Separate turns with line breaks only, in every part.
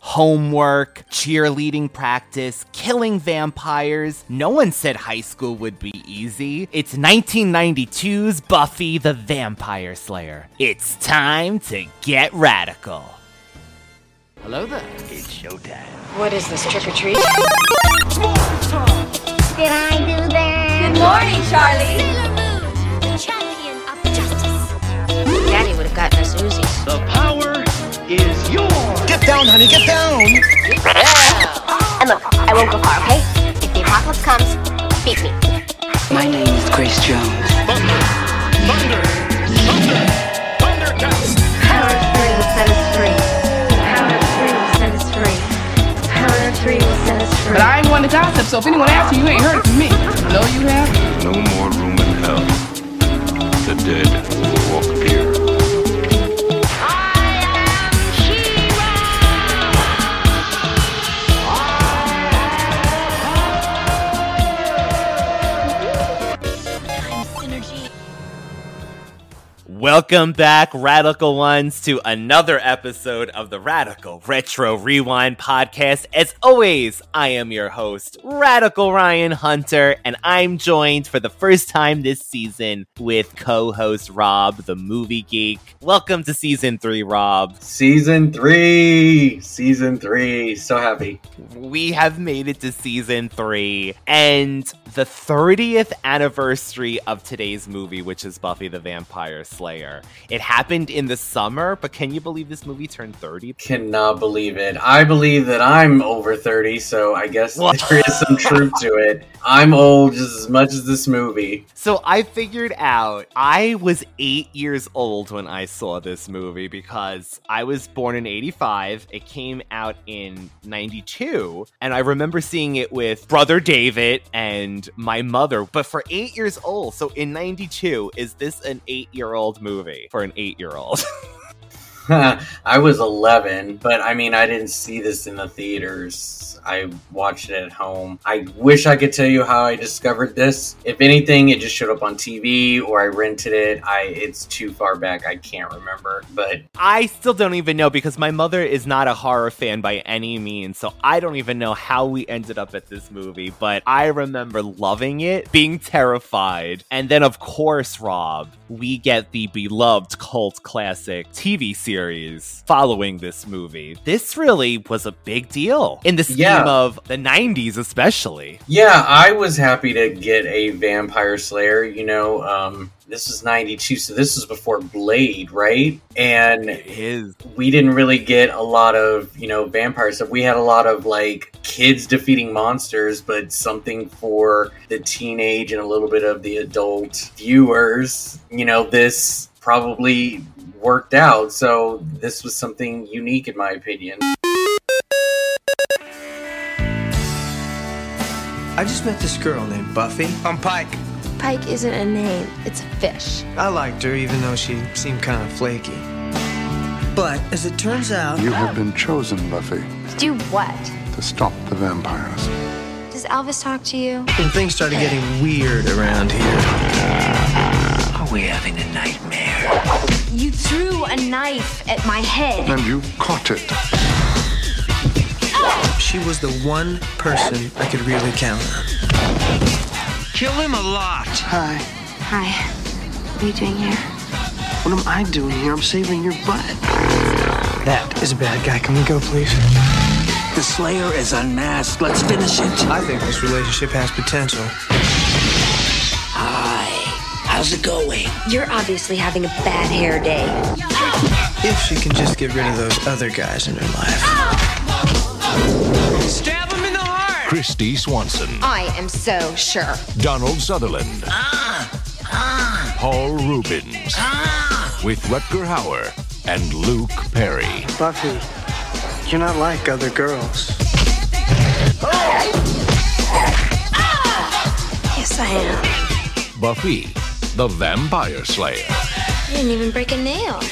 Homework, cheerleading practice, killing vampires. No one said high school would be easy. It's 1992's Buffy the Vampire Slayer. It's time to get radical. Hello there. It's showtime.
What is this, trick or treat?
Did I do that?
Good morning, Charlie.
Sailor Moon, the champion of justice.
Daddy would have gotten us Uzis.
The power is yours.
Get down, honey, get down!
And look, I won't go far, okay? If the apocalypse comes, beat me.
My name is Grace Jones.
Thunder, thunder, thunder, thundercats.
Power three will set us free. Power three will set us free. Power three will set us free.
But I ain't one to gossip, so if anyone asks you, you ain't heard it from me. No, you have.
No more room in hell. The dead
Welcome back, Radical Ones, to another episode of the Radical Retro Rewind podcast. As always, I am your host, Radical Ryan Hunter, and I'm joined for the first time this season with co host Rob, the movie geek. Welcome to season three, Rob.
Season three, season three. So happy.
We have made it to season three, and the 30th anniversary of today's movie, which is Buffy the Vampire Slayer. It happened in the summer, but can you believe this movie turned 30?
Cannot believe it. I believe that I'm over 30, so I guess
What?
there is some truth to it. I'm old just as much as this movie.
So I figured out I was eight years old when I saw this movie because I was born in 85. It came out in 92. And I remember seeing it with brother David and my mother. But for eight years old, so in 92, is this an eight year old movie for an eight year old?
I was 11, but I mean, I didn't see this in the theaters. I watched it at home. I wish I could tell you how I discovered this. If anything, it just showed up on TV or I rented it. I it's too far back. I can't remember, but
I still don't even know because my mother is not a horror fan by any means, so I don't even know how we ended up at this movie, but I remember loving it, being terrified, and then, of course, Rob, we get the beloved cult classic TV series following this movie. This really was a big deal in the scheme
Yeah.
of the 90s, especially.
Yeah, I was happy to get a Vampire Slayer. You know, um, this was 92, so this was before Blade, right? And
is.
we didn't really get a lot of, you know, vampire stuff. We had a lot of like kids defeating monsters, but something for the teenage and a little bit of the adult viewers. You know, this probably worked out. So this was something unique in my opinion.
I just met this girl named Buffy. I'm Pike.
Pike isn't a name, it's a fish.
I liked her even though she seemed kind of flaky. But as it turns out,
You have been chosen, Buffy.
Do what?
To stop the vampires.
Does Elvis talk to you?
When things started getting weird around here.
Are we having a nightmare?
You threw a knife at my head.
And you caught it. Oh.
She was the one person I could really count on.
Kill him a lot.
Hi.
Hi. What are you doing here?
What am I doing here? I'm saving your butt. That is a bad guy. Can we go, please?
The Slayer is unmasked. Let's finish it.
I think this relationship has potential.
Hi. How's it going?
You're obviously having a bad hair day.
If she can just get rid of those other guys in her life.
Stab him in the heart.
Christy Swanson.
I am so sure.
Donald Sutherland. Ah, ah. Paul Reubens. Ah. With Rutger Hauer and Luke Perry.
Buffy, you're not like other girls.
Yes, I am.
Buffy, the Vampire Slayer.
You didn't even break a nail.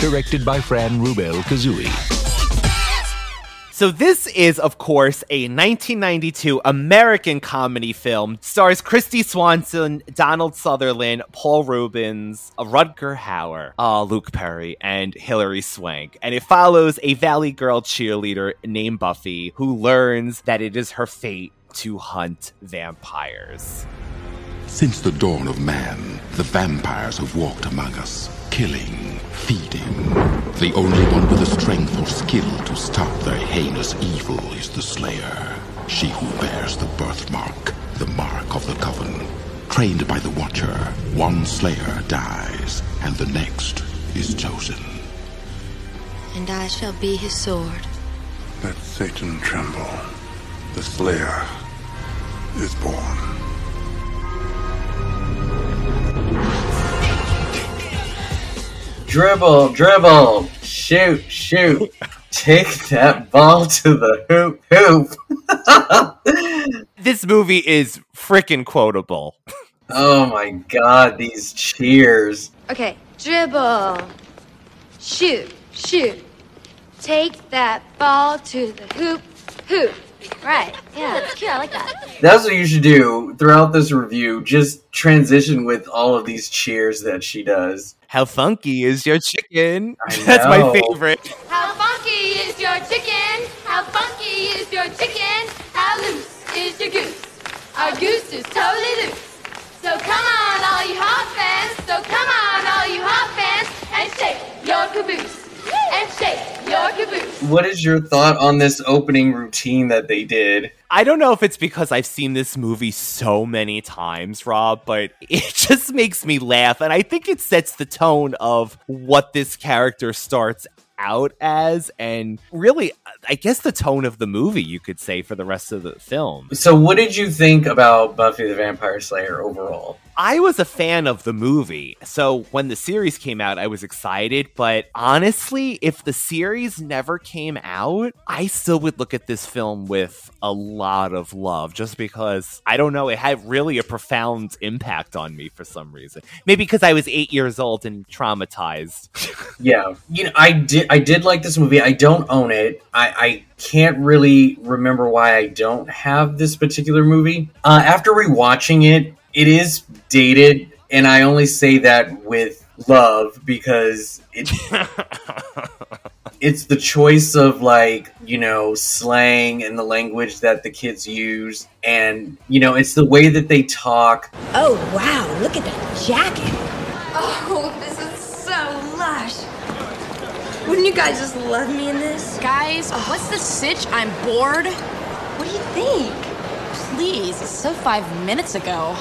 Directed by Fran Rubel Kuzui.
So this is, of course, a 1992 American comedy film. Stars Christy Swanson, Donald Sutherland, Paul Reubens, Rutger Hauer, uh, Luke Perry, and Hilary Swank. And it follows a Valley Girl cheerleader named Buffy who learns that it is her fate to hunt vampires.
Since the dawn of man, the vampires have walked among us, killing, feeding. The only one with the strength or skill to stop their heinous evil is the Slayer. She who bears the birthmark, the mark of the coven. Trained by the Watcher, one Slayer dies, and the next is chosen.
And I shall be his sword.
Let Satan tremble. The Slayer is born.
Dribble, dribble, shoot, shoot. Take that ball to the hoop, hoop.
This movie is freaking quotable.
oh my god, these cheers.
Okay, dribble. Shoot, shoot. Take that ball to the hoop, hoop. Right. Yeah, that's cute. I like that.
That's what you should do throughout this review. Just transition with all of these cheers that she does.
How funky is your chicken? That's my favorite.
How funky is your chicken? How funky is your chicken? How loose is your goose? Our goose is totally loose. So come on, all you hot fans. So come on, all you hot fans, and shake your caboose. And shake your caboose.
What is your thought on this opening routine that they did?
I don't know if it's because I've seen this movie so many times, Rob, but it just makes me laugh. And I think it sets the tone of what this character starts out as, and really, I guess the tone of the movie, you could say, for the rest of the film.
So, what did you think about Buffy the Vampire Slayer overall?
I was a fan of the movie. So when the series came out, I was excited. But honestly, if the series never came out, I still would look at this film with a lot of love just because I don't know, it had really a profound impact on me for some reason. Maybe because I was eight years old and traumatized.
Yeah, you know, I did. I did like this movie. I don't own it. I, I can't really remember why I don't have this particular movie. Uh, after rewatching it, it is dated, and I only say that with love because it. It's the choice of like, you know, slang and the language that the kids use. And, you know, it's the way that they talk.
Oh, wow, look at that jacket.
Oh, this is so lush.
Wouldn't you guys just love me in this?
Guys, what's the sitch? I'm bored.
What do you think?
Please, it's so five minutes ago.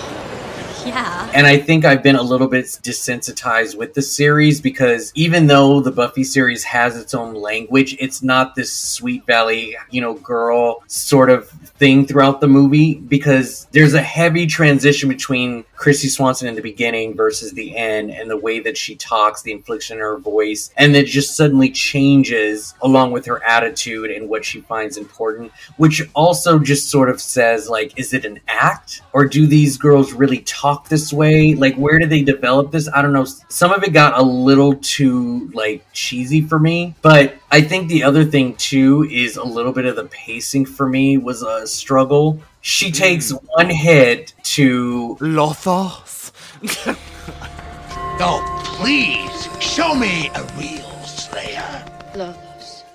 Yeah.
And I think I've been a little bit desensitized with the series because even though the Buffy series has its own language, it's not this Sweet Valley, you know, girl sort of thing throughout the movie because there's a heavy transition between Christy Swanson in the beginning versus the end and the way that she talks, the inflection in her voice, and it just suddenly changes along with her attitude and what she finds important, which also just sort of says like, is it an act or do these girls really talk this way? Like, where did they develop this? I don't know. Some of it got a little too like cheesy for me, but I think the other thing too is a little bit of the pacing for me was a struggle. She hmm. takes one hit to
Lothos.
oh, please show me a real Slayer.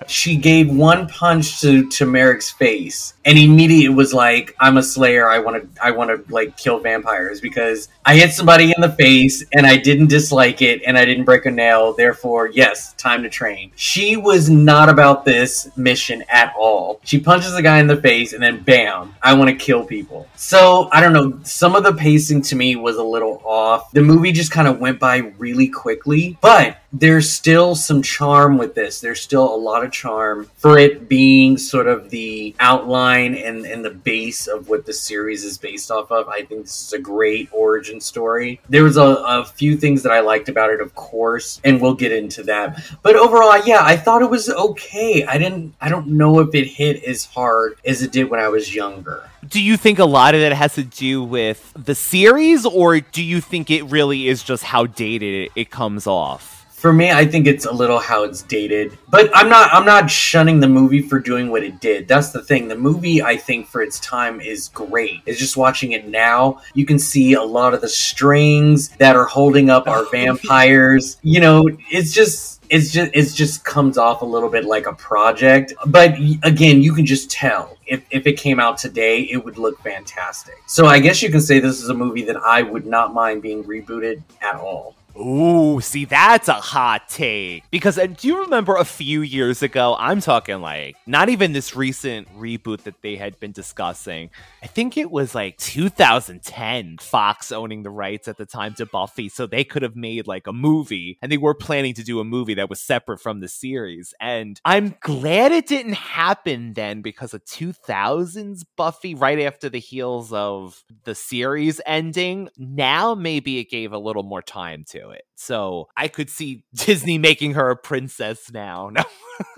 She gave one punch to to Merrick's face, and immediately was like, "I'm a Slayer. I want to. I want to like kill vampires because I hit somebody in the face and I didn't dislike it and I didn't break a nail. Therefore, yes, time to train." She was not about this mission at all. She punches the guy in the face and then bam, I want to kill people. So I don't know. Some of the pacing to me was a little off. The movie just kind of went by really quickly, but there's still some charm with this. There's still a lot of charm for it being sort of the outline and, and the base of what the series is based off of. I think this is a great origin story. There was a, a few things that I liked about it, of course, and we'll get into that. But overall, yeah, I thought it was okay. I didn't I don't know if it hit as hard as it did when I was younger.
Do you think a lot of it has to do with the series, or do you think it really is just how dated it, it comes off?
For me i think it's a little how it's dated but i'm not i'm not shunning the movie for doing what it did. That's the thing. The movie i think for its time is great. It's just watching it now. You can see a lot of the strings that are holding up our vampires. You know it's just it's just it's just comes off a little bit like a project. But again you can just tell. If, if it came out today it would look fantastic. So i guess you can say this is a movie that i would not mind being rebooted at all
Ooh, see, that's a hot take. Because do you remember a few years ago? I'm talking like not even this recent reboot that they had been discussing. I think it was like 2010, Fox owning the rights at the time to Buffy. So they could have made like a movie, and they were planning to do a movie that was separate from the series. And I'm glad it didn't happen then because of 2000s Buffy, right after the heels of the series ending. Now maybe it gave a little more time to it. So I could see Disney making her a princess now.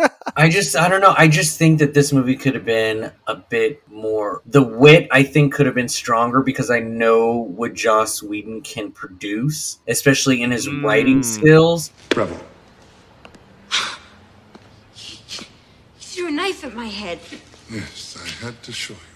No.
I just, I don't know. I just think that this movie could have been a bit more. The wit, I think, could have been stronger because I know what Joss Whedon can produce, especially in his mm. writing skills.
Rebel.
he threw a knife at my head.
Yes, I had to show you.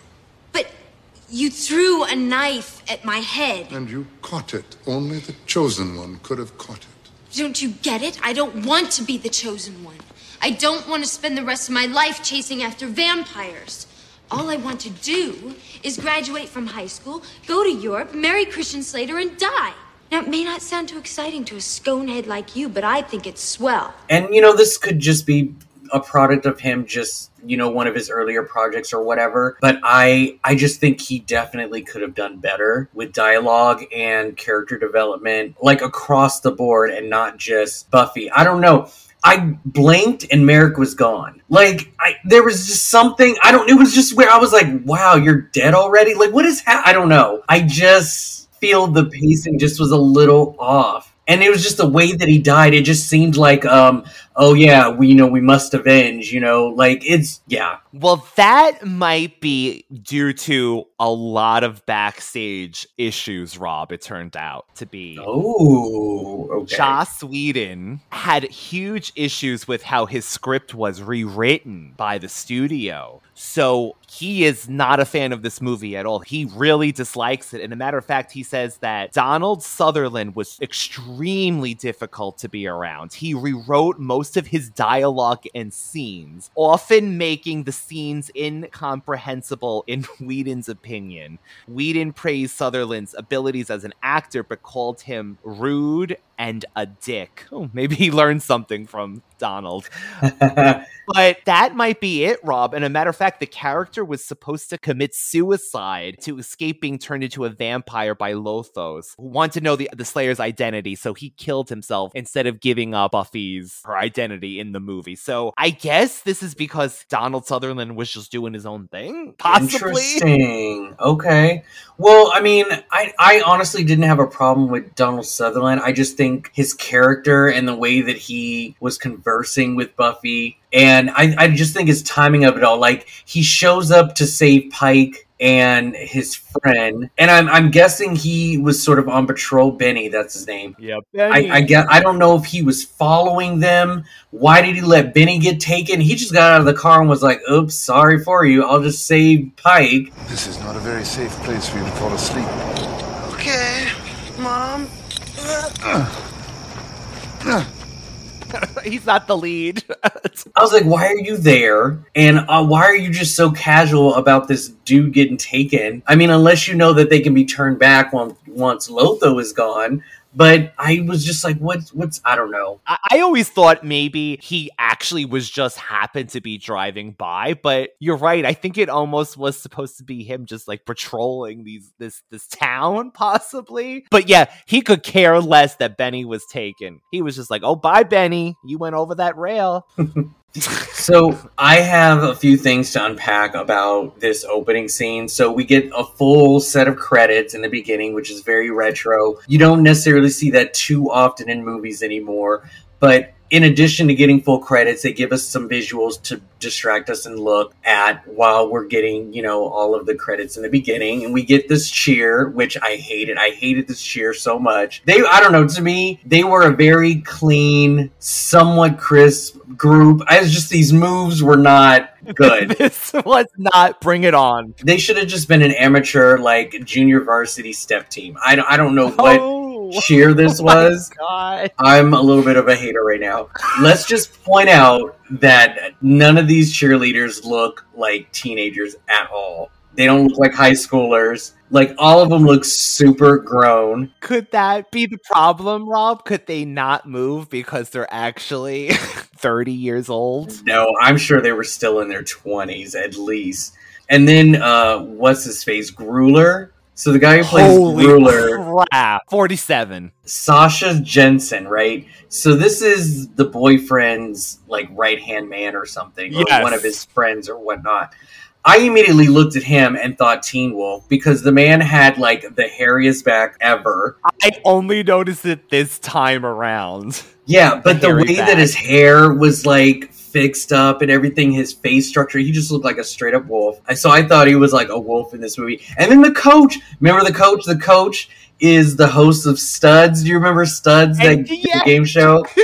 But you threw a knife at my head.
And you caught it. Only the chosen one could have caught it.
Don't you get it? I don't want to be the chosen one. I don't want to spend the rest of my life chasing after vampires. All I want to do is graduate from high school, go to Europe, marry Christian Slater, and die. Now, it may not sound too exciting to a sconehead like you, but I think it's swell.
And, you know, this could just be a product of him just you know one of his earlier projects or whatever but i i just think he definitely could have done better with dialogue and character development like across the board and not just buffy i don't know I blinked and Merrick was gone. Like I, there was just something. I don't. It was just where I was like, "Wow, you're dead already." Like, what is? Ha- I don't know. I just feel the pacing just was a little off, and it was just the way that he died. It just seemed like, um, oh yeah, we you know we must avenge. You know, like it's yeah.
Well, that might be due to a lot of backstage issues, Rob, it turned out to be.
Oh, okay.
Joss Whedon had huge issues with how his script was rewritten by the studio. So he is not a fan of this movie at all. He really dislikes it. And a matter of fact, he says that Donald Sutherland was extremely difficult to be around. He rewrote most of his dialogue and scenes, often making the scenes incomprehensible in Whedon's opinion. Whedon praised Sutherland's abilities as an actor, but called him rude and a dick. Oh, maybe he learned something from Donald. but that might be it, Rob. And a matter of fact, the character was supposed to commit suicide to escape being turned into a vampire by Lothos, who wanted to know the, the Slayer's identity. So he killed himself instead of giving up Buffy's her identity in the movie. So I guess this is because Donald Sutherland was just doing his own thing. Possibly.
Interesting. Okay. Well, I mean, I, I honestly didn't have a problem with Donald Sutherland. I just think his character and the way that he was conversing with Buffy, and I, I just think his timing of it all. Like he shows up to save Pike and his friend, and I'm I'm guessing he was sort of on patrol. Benny, that's his name.
Yeah,
I, I get. I don't know if he was following them. Why did he let Benny get taken? He just got out of the car and was like, "Oops, sorry for you. I'll just save Pike."
This is not a very safe place for you to fall asleep.
Okay, Mom.
Uh, He's not the lead.
I was like, "Why are you there? And uh, why are you just so casual about this dude getting taken? I mean, unless you know that they can be turned back once once Lotho is gone." But I was just like, "What's what's? I don't know."
I, I always thought maybe he actually was just happened to be driving by, but you're right. I think it almost was supposed to be him just like patrolling these this this town, possibly. But yeah, he could care less that Benny was taken. He was just like, "Oh, bye, Benny. You went over that rail."
So I have a few things to unpack about this opening scene. So we get a full set of credits in the beginning, which is very retro. You don't necessarily see that too often in movies anymore, but in addition to getting full credits, they give us some visuals to distract us and look at while we're getting, you know, all of the credits in the beginning. And we get this cheer, which I hated. I hated this cheer so much. They, I don't know, to me, they were a very clean, somewhat crisp group. I was just, these moves were not good.
this was not bring it on.
They should have just been an amateur, like, junior varsity step team. I don't, I don't know what.
Oh.
cheer this
Oh
was.
God.
I'm a little bit of a hater right now. Let's just point out that none of these cheerleaders look like teenagers at all. They don't look like high schoolers. Like all of them look super grown.
Could that be the problem, Rob? Could they not move because they're actually 30 years old?
No, I'm sure they were still in their 20s at least. And then uh what's his face? Grueller. So the guy who plays
Holy
Grueller
crap. 47.
Sasha Jenson, right? So this is the boyfriend's like right hand man or something, or
Yes.
one of his friends or whatnot. I immediately looked at him and thought Teen Wolf because the man had like the hairiest back ever.
I only noticed it this time around.
Yeah, but the,
hairy
way
back.
that his hair was like fixed up and everything, his face structure, he just looked like a straight up wolf. I so I thought he was like a wolf in this movie. And then the coach, remember the coach? The coach is the host of Studs. Do you remember Studs, that
yeah.
game show?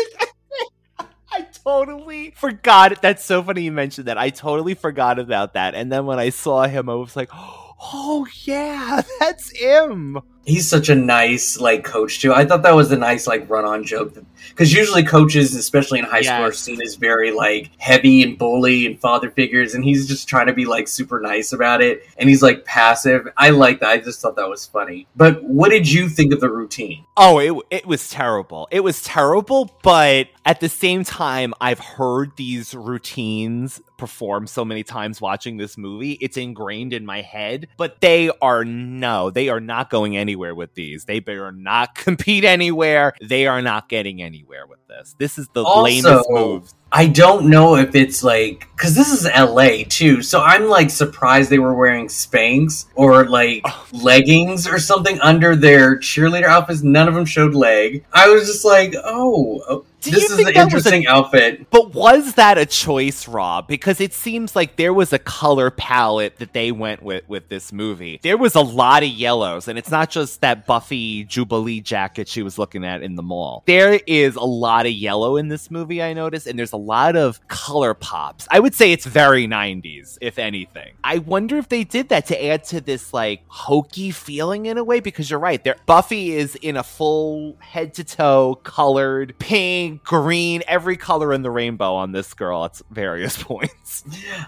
I totally forgot. That's so funny you mentioned that. I totally forgot about that. And then when I saw him, I was like, oh, yeah, that's him.
He's such a nice like coach too. I thought that was a nice like run on joke because usually coaches, especially in high school, are seen as very like heavy and bully and father figures, and he's just trying to be like super nice about it, and he's like passive. I like that. I just thought that was funny. But what did you think of the routine?
Oh, it, it was terrible. It was terrible, but at the same time, I've heard these routines perform so many times watching this movie. It's ingrained in my head, but they are no, they are not going anywhere with these. They better not compete anywhere. They are not getting anywhere with this. This is the lamest move.
I don't know if it's like because this is LA too, so I'm like surprised they were wearing Spanx or like oh. leggings or something under their cheerleader outfits. None of them showed leg. I was just like, oh, oh,
Do
this
you
is
think
an
that was a-
interesting outfit.
But was that a choice, Rob? Because it seems like there was a color palette that they went with with this movie. There was a lot of yellows, and it's not just that Buffy Jubilee jacket she was looking at in the mall. There is a lot of yellow in this movie, I noticed, and there's a lot of color pops. I would say it's very 90s, if anything. I wonder if they did that to add to this like hokey feeling in a way, because you're right. There Buffy is in a full head to toe colored pink, green, every color in the rainbow on this girl at various points.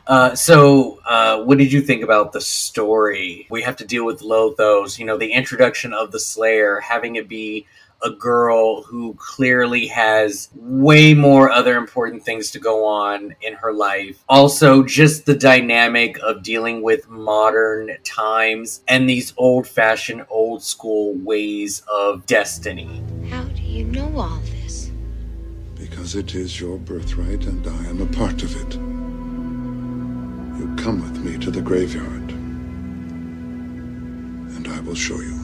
Uh, so, uh, what did you think about the story? We have to deal with Lothos. You know, the introduction of the Slayer, having it be a girl who clearly has way more other important things to go on in her life. Also, just the dynamic of dealing with modern times and these old fashioned, old school ways of destiny.
How do you know all this?
Because it is your birthright and I am a part of it. You come with me to the graveyard, and I will show you.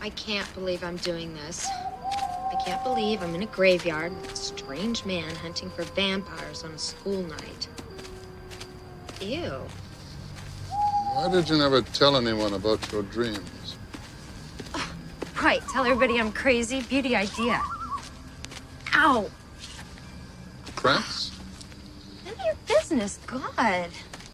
I can't believe I'm doing this. I can't believe I'm in a graveyard with a strange man hunting for vampires on a school night. Ew.
Why did you never tell anyone about your dreams?
Right, tell everybody I'm crazy. Beauty idea. Ow!
Cramps?
None of your business. God.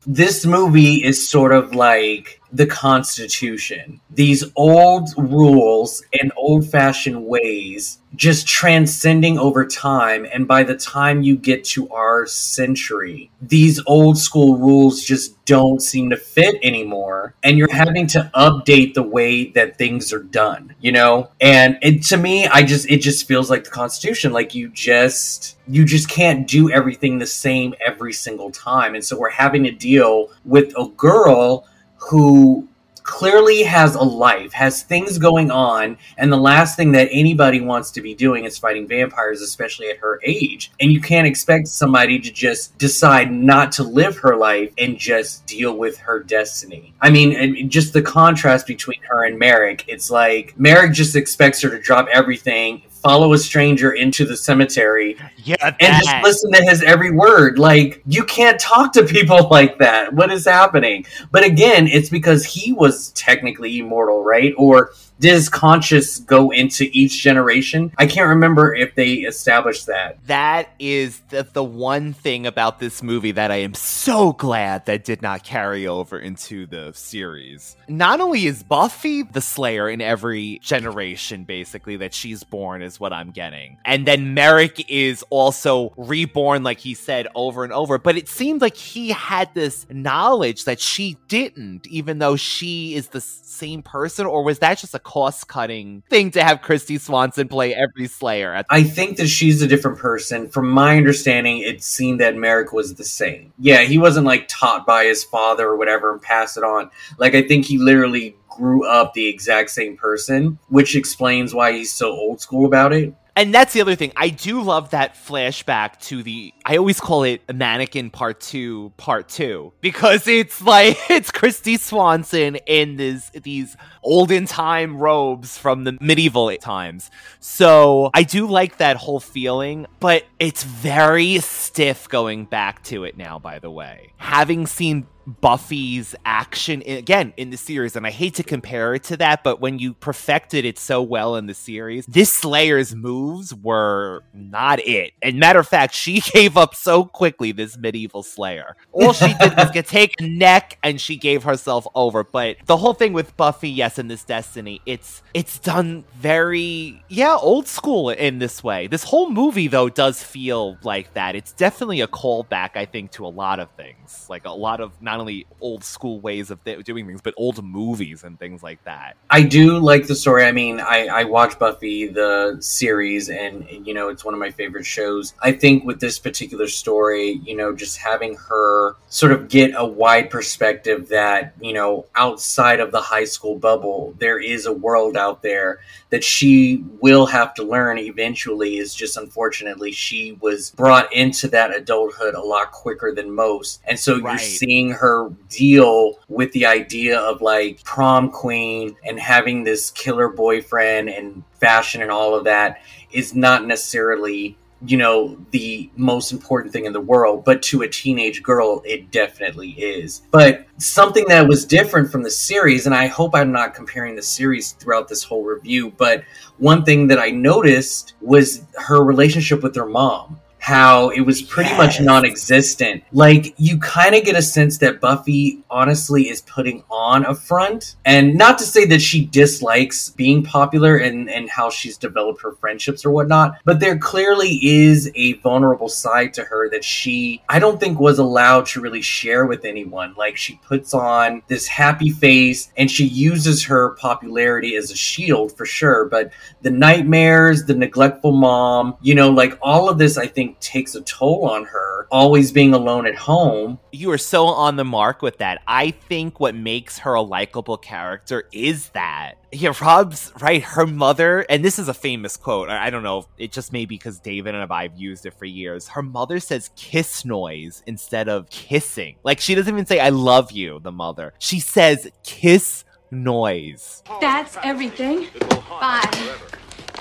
This movie is sort of like the Constitution. These old rules and old fashioned ways just transcending over time. And by the time you get to our century, these old school rules just don't seem to fit anymore. And you're having to update the way that things are done, you know? And it, to me, I just, it just feels like the Constitution. Like you just, you just can't do everything the same every single time. And so we're having to deal with a girl who clearly has a life, has things going on, and the last thing that anybody wants to be doing is fighting vampires, especially at her age. And you can't expect somebody to just decide not to live her life and just deal with her destiny. I mean, just the contrast between her and Merrick, it's like Merrick just expects her to drop everything. Follow a stranger into the cemetery
Yeah,
and just listen to his every word. Like, you can't talk to people like that. What is happening? But again, it's because he was technically immortal, right? Or his conscious go into each generation? I can't remember if they established that.
That is the, the one thing about this movie that I am so glad that did not carry over into the series. Not only is Buffy the Slayer in every generation, basically, that she's born, is what I'm getting. And then Merrick is also reborn, like he said, over and over. But it seemed like he had this knowledge that she didn't, even though she is the same person, or was that just a cost cutting thing to have Christy Swanson play every Slayer? At-
I think that she's a different person. From my understanding, it seemed that Merrick was the same. Yeah, he wasn't like taught by his father or whatever and passed it on. Like, I think he literally grew up the exact same person, which explains why he's so old school about it.
And that's the other thing. I do love that flashback to the. I always call it a Mannequin Part Two, Part Two, because it's like it's Christy Swanson in this these olden time robes from the medieval times. So I do like that whole feeling, but it's very stiff going back to it now. By the way, having seen Buffy's action in, again in the series, and I hate to compare it to that, but when you perfected it so well in the series, this Slayer's moves were not it. And matter of fact, she gave up so quickly. This medieval Slayer, all she did was get take neck, and she gave herself over. But the whole thing with Buffy, yes, in this Destiny, it's it's done very yeah old school in this way. This whole movie though does feel like that. It's definitely a callback, I think, to a lot of things, like a lot of not only old school ways of th- doing things, but old movies and things like that.
I do like the story. I mean, I, I watch Buffy the series, and you know, it's one of my favorite shows. I think with this particular story, you know, just having her sort of get a wide perspective that you know, outside of the high school bubble, there is a world out there that she will have to learn eventually. Is just unfortunately she was brought into that adulthood a lot quicker than most, and so
Right.
you're seeing her deal with the idea of like prom queen and having this killer boyfriend and fashion and all of that is not necessarily you know the most important thing in the world but to a teenage girl it definitely is. But something that was different from the series and i hope i'm not comparing the series throughout this whole review but one thing that i noticed was her relationship with her mom how it was pretty much non-existent. Like you kind of get a sense that buffy honestly is putting on a front. And not to say that she dislikes being popular and and how she's developed her friendships or whatnot but there clearly is a vulnerable side to her that she i don't think was allowed to really share with anyone. Like she puts on this happy face and she uses her popularity as a shield for sure but the nightmares the neglectful mom you know like all of this i think takes a toll on her always being alone at home
You are so on the mark with that. I think what makes her a likable character is that. Yeah, Rob's right. Her mother, and this is a famous quote. I I don't know. It just may be because David and I've used it for years. Her mother says kiss noise instead of kissing. Like she doesn't even say, I love you, the mother. She says kiss noise.
That's everything. Bye.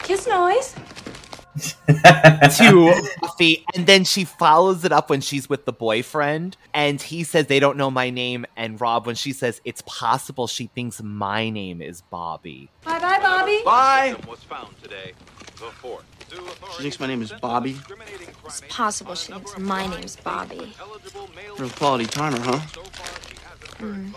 Kiss noise.
to Buffy, and then she follows it up when she's with the boyfriend, and he says they don't know my name, and Rob when she says it's possible she thinks my name is Bobby.
Bye bye, Bobby.
Bye.
Was found today. The fourth.
She thinks my name is Bobby.
It's possible she thinks my name's Bobby.
Real quality timer, huh?
Mm.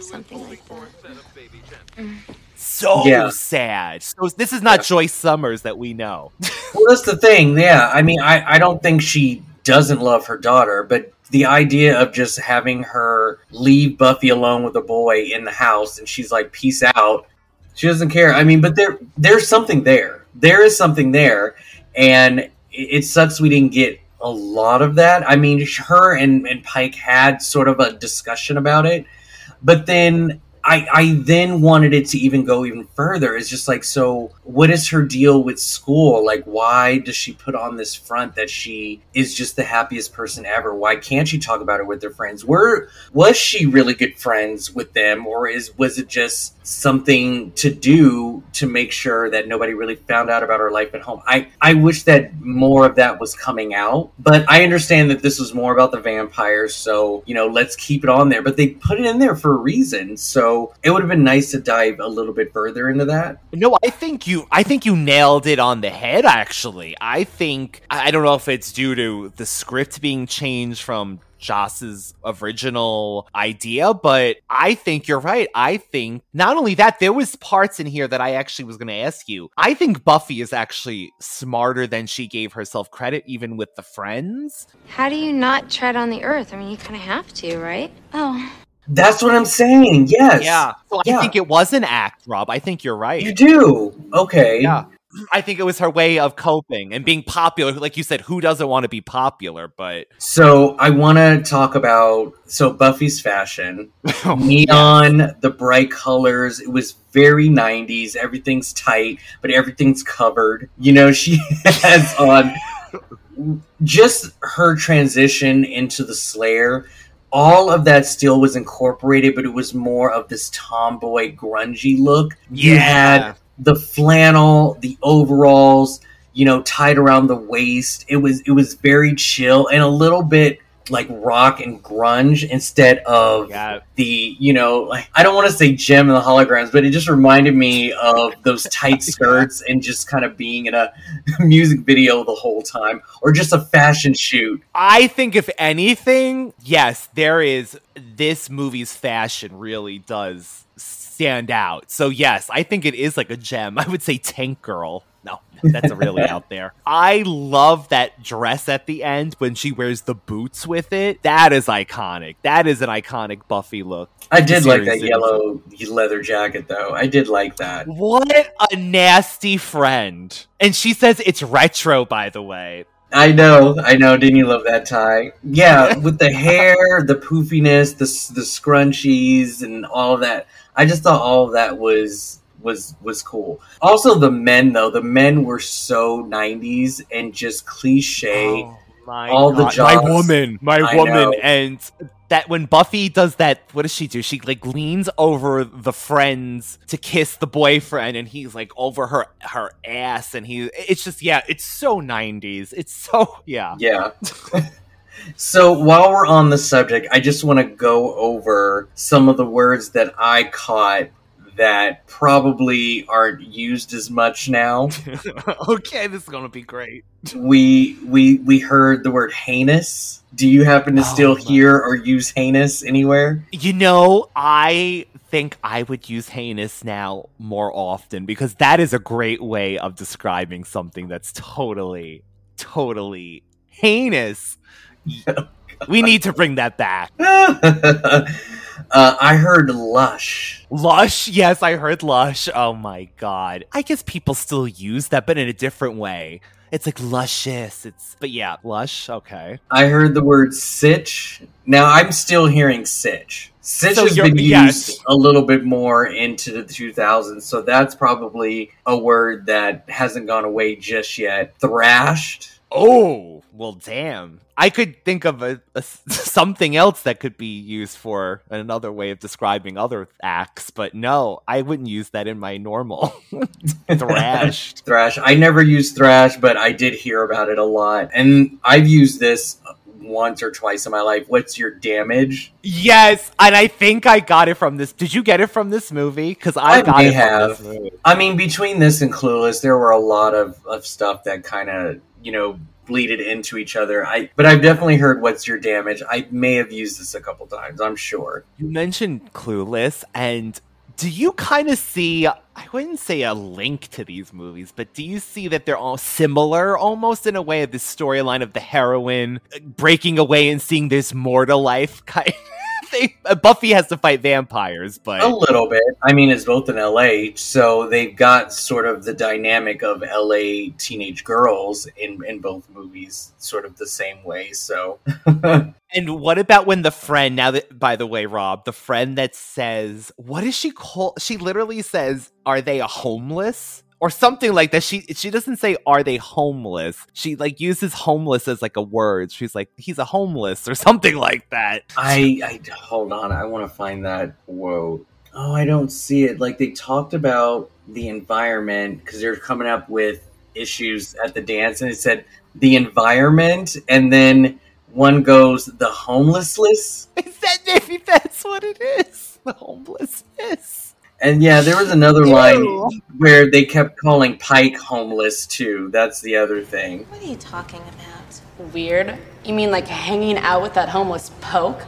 Something like that.
So
Yeah.
sad. So this is not Joyce Summers that we know.
Well, that's the thing. Yeah, I mean, I, I don't think she doesn't love her daughter, but the idea of just having her leave Buffy alone with a boy in the house and she's like, "Peace out," she doesn't care. I mean, but there there's something there. There is something there, and it, it sucks we didn't get a lot of that. I mean, her and, and Pike had sort of a discussion about it, but then I, I then wanted it to even go even further. It's just like, so what is her deal with school? Like, why does she put on this front that she is just the happiest person ever? Why can't she talk about it with her friends? Were was she really good friends with them, or is was it just something to do to make sure that nobody really found out about her life at home? I I wish that more of that was coming out, but I understand that this was more about the vampires, so you know, let's keep it on there. But they put it in there for a reason, so it would have been nice to dive a little bit further into that.
No, I think you I think you nailed it on the head actually. I think I I don't know if it's due to the script being changed from Joss's original idea, but I think you're right. I think not only that, there was parts in here that I actually was going to ask you. I think Buffy is actually smarter than she gave herself credit, even with the friends.
How do you not tread on the earth? I mean, you kind of have to, right? Oh.
That's what I'm saying. Yes.
Yeah. So I
Yeah.
think it was an act, Rob. I think you're right.
You do. Okay.
Yeah. I think it was her way of coping and being popular. Like you said, who doesn't want to be popular? But
So I want to talk about so Buffy's fashion, oh, neon, the bright colors. It was very '90s. Everything's tight, but everything's covered. You know, she has on just her transition into the Slayer. All of that still was incorporated, but it was more of this tomboy, grungy look.
Yeah.
You had the flannel, the overalls, you know, tied around the waist. It was it was very chill and a little bit like rock and grunge instead of the you know like I don't want to say Jem and the Holograms, but it just reminded me of those tight skirts and just kind of being in a music video the whole time or just a fashion shoot.
I think if anything, yes, there is this movie's fashion really does stand out. So yes, I think it is like a gem. I would say Tank Girl. No, that's really out there. I love that dress at the end when she wears the boots with it. That is iconic. That is an iconic Buffy look.
I did like that yellow leather jacket though. I did like that.
What a nasty friend. And she says it's retro, by the way.
I know, I know. Didn't you love that tie? Yeah, with the hair, the poofiness, the the scrunchies, and all of that. I just thought all of that was was was cool. Also, the men though, the men were so '90s and just cliche.
Oh my
all the jobs.
my woman, my
I
woman,
know.
and that when Buffy does that, what does she do? She like leans over the friends to kiss the boyfriend, and he's like over her her ass, and he it's just yeah, it's so nineties. It's so yeah,
Yeah. so while we're on the subject, I just want to go over some of the words that I caught that probably aren't used as much now.
okay, this is gonna be great.
we we we heard the word heinous. Do you happen to oh still hear or use heinous anywhere?
You know, I think I would use heinous now more often because that is a great way of describing something that's totally, totally heinous. Oh, we need to bring that back.
uh, I heard lush.
Lush? Yes, I heard lush. Oh my god. I guess people still use that, but in a different way. It's like luscious. It's but yeah, lush. Okay.
I heard the word sitch. Now I'm still hearing sitch. Sitch
So
has been used
yes.
a little bit more into the 2000s, so that's probably a word that hasn't gone away just yet. Thrashed.
Oh, Well, damn. I could think of a, a something else that could be used for another way of describing other acts, but no, I wouldn't use that in my normal thrash.
thrash. I never used thrash, but I did hear about it a lot, and I've used this once or twice in my life. What's your damage?
Yes, and I think I got it from this. Did you get it from this movie? Because I,
I
got
may
it from
have.
this movie.
I mean, between this and Clueless, there were a lot of, of stuff that kind of, you know, bleeded into each other. I but I've definitely heard what's your damage. I may have used this a couple times, I'm sure.
You mentioned Clueless, and do you kind of see? I wouldn't say a link to these movies, but do you see that they're all similar, almost in a way, of the storyline of the heroine uh, breaking away and seeing there's more to life? Kind they, uh, Buffy has to fight vampires, but
A little bit. I mean, it's both in LA, so they've got sort of the dynamic of LA teenage girls in in both movies, sort of the same way. So
And what about when the friend, now that, by the way, Rob, the friend that says, what does she call? She literally says, are they a homeless? Or something like that. She she doesn't say are they homeless. She like uses homeless as like a word. She's like he's a homeless or something like that.
I, I hold on, I want to find that quote. Oh, I don't see it. Like they talked about the environment because they're coming up with issues at the dance, and it said the environment, and then one goes the homelessness.
Is that maybe that's what it is? The homelessness.
And yeah, there was another line where they kept calling Pike homeless too. That's the other thing.
What are you talking about?
Weird. You mean like hanging out with that homeless poke?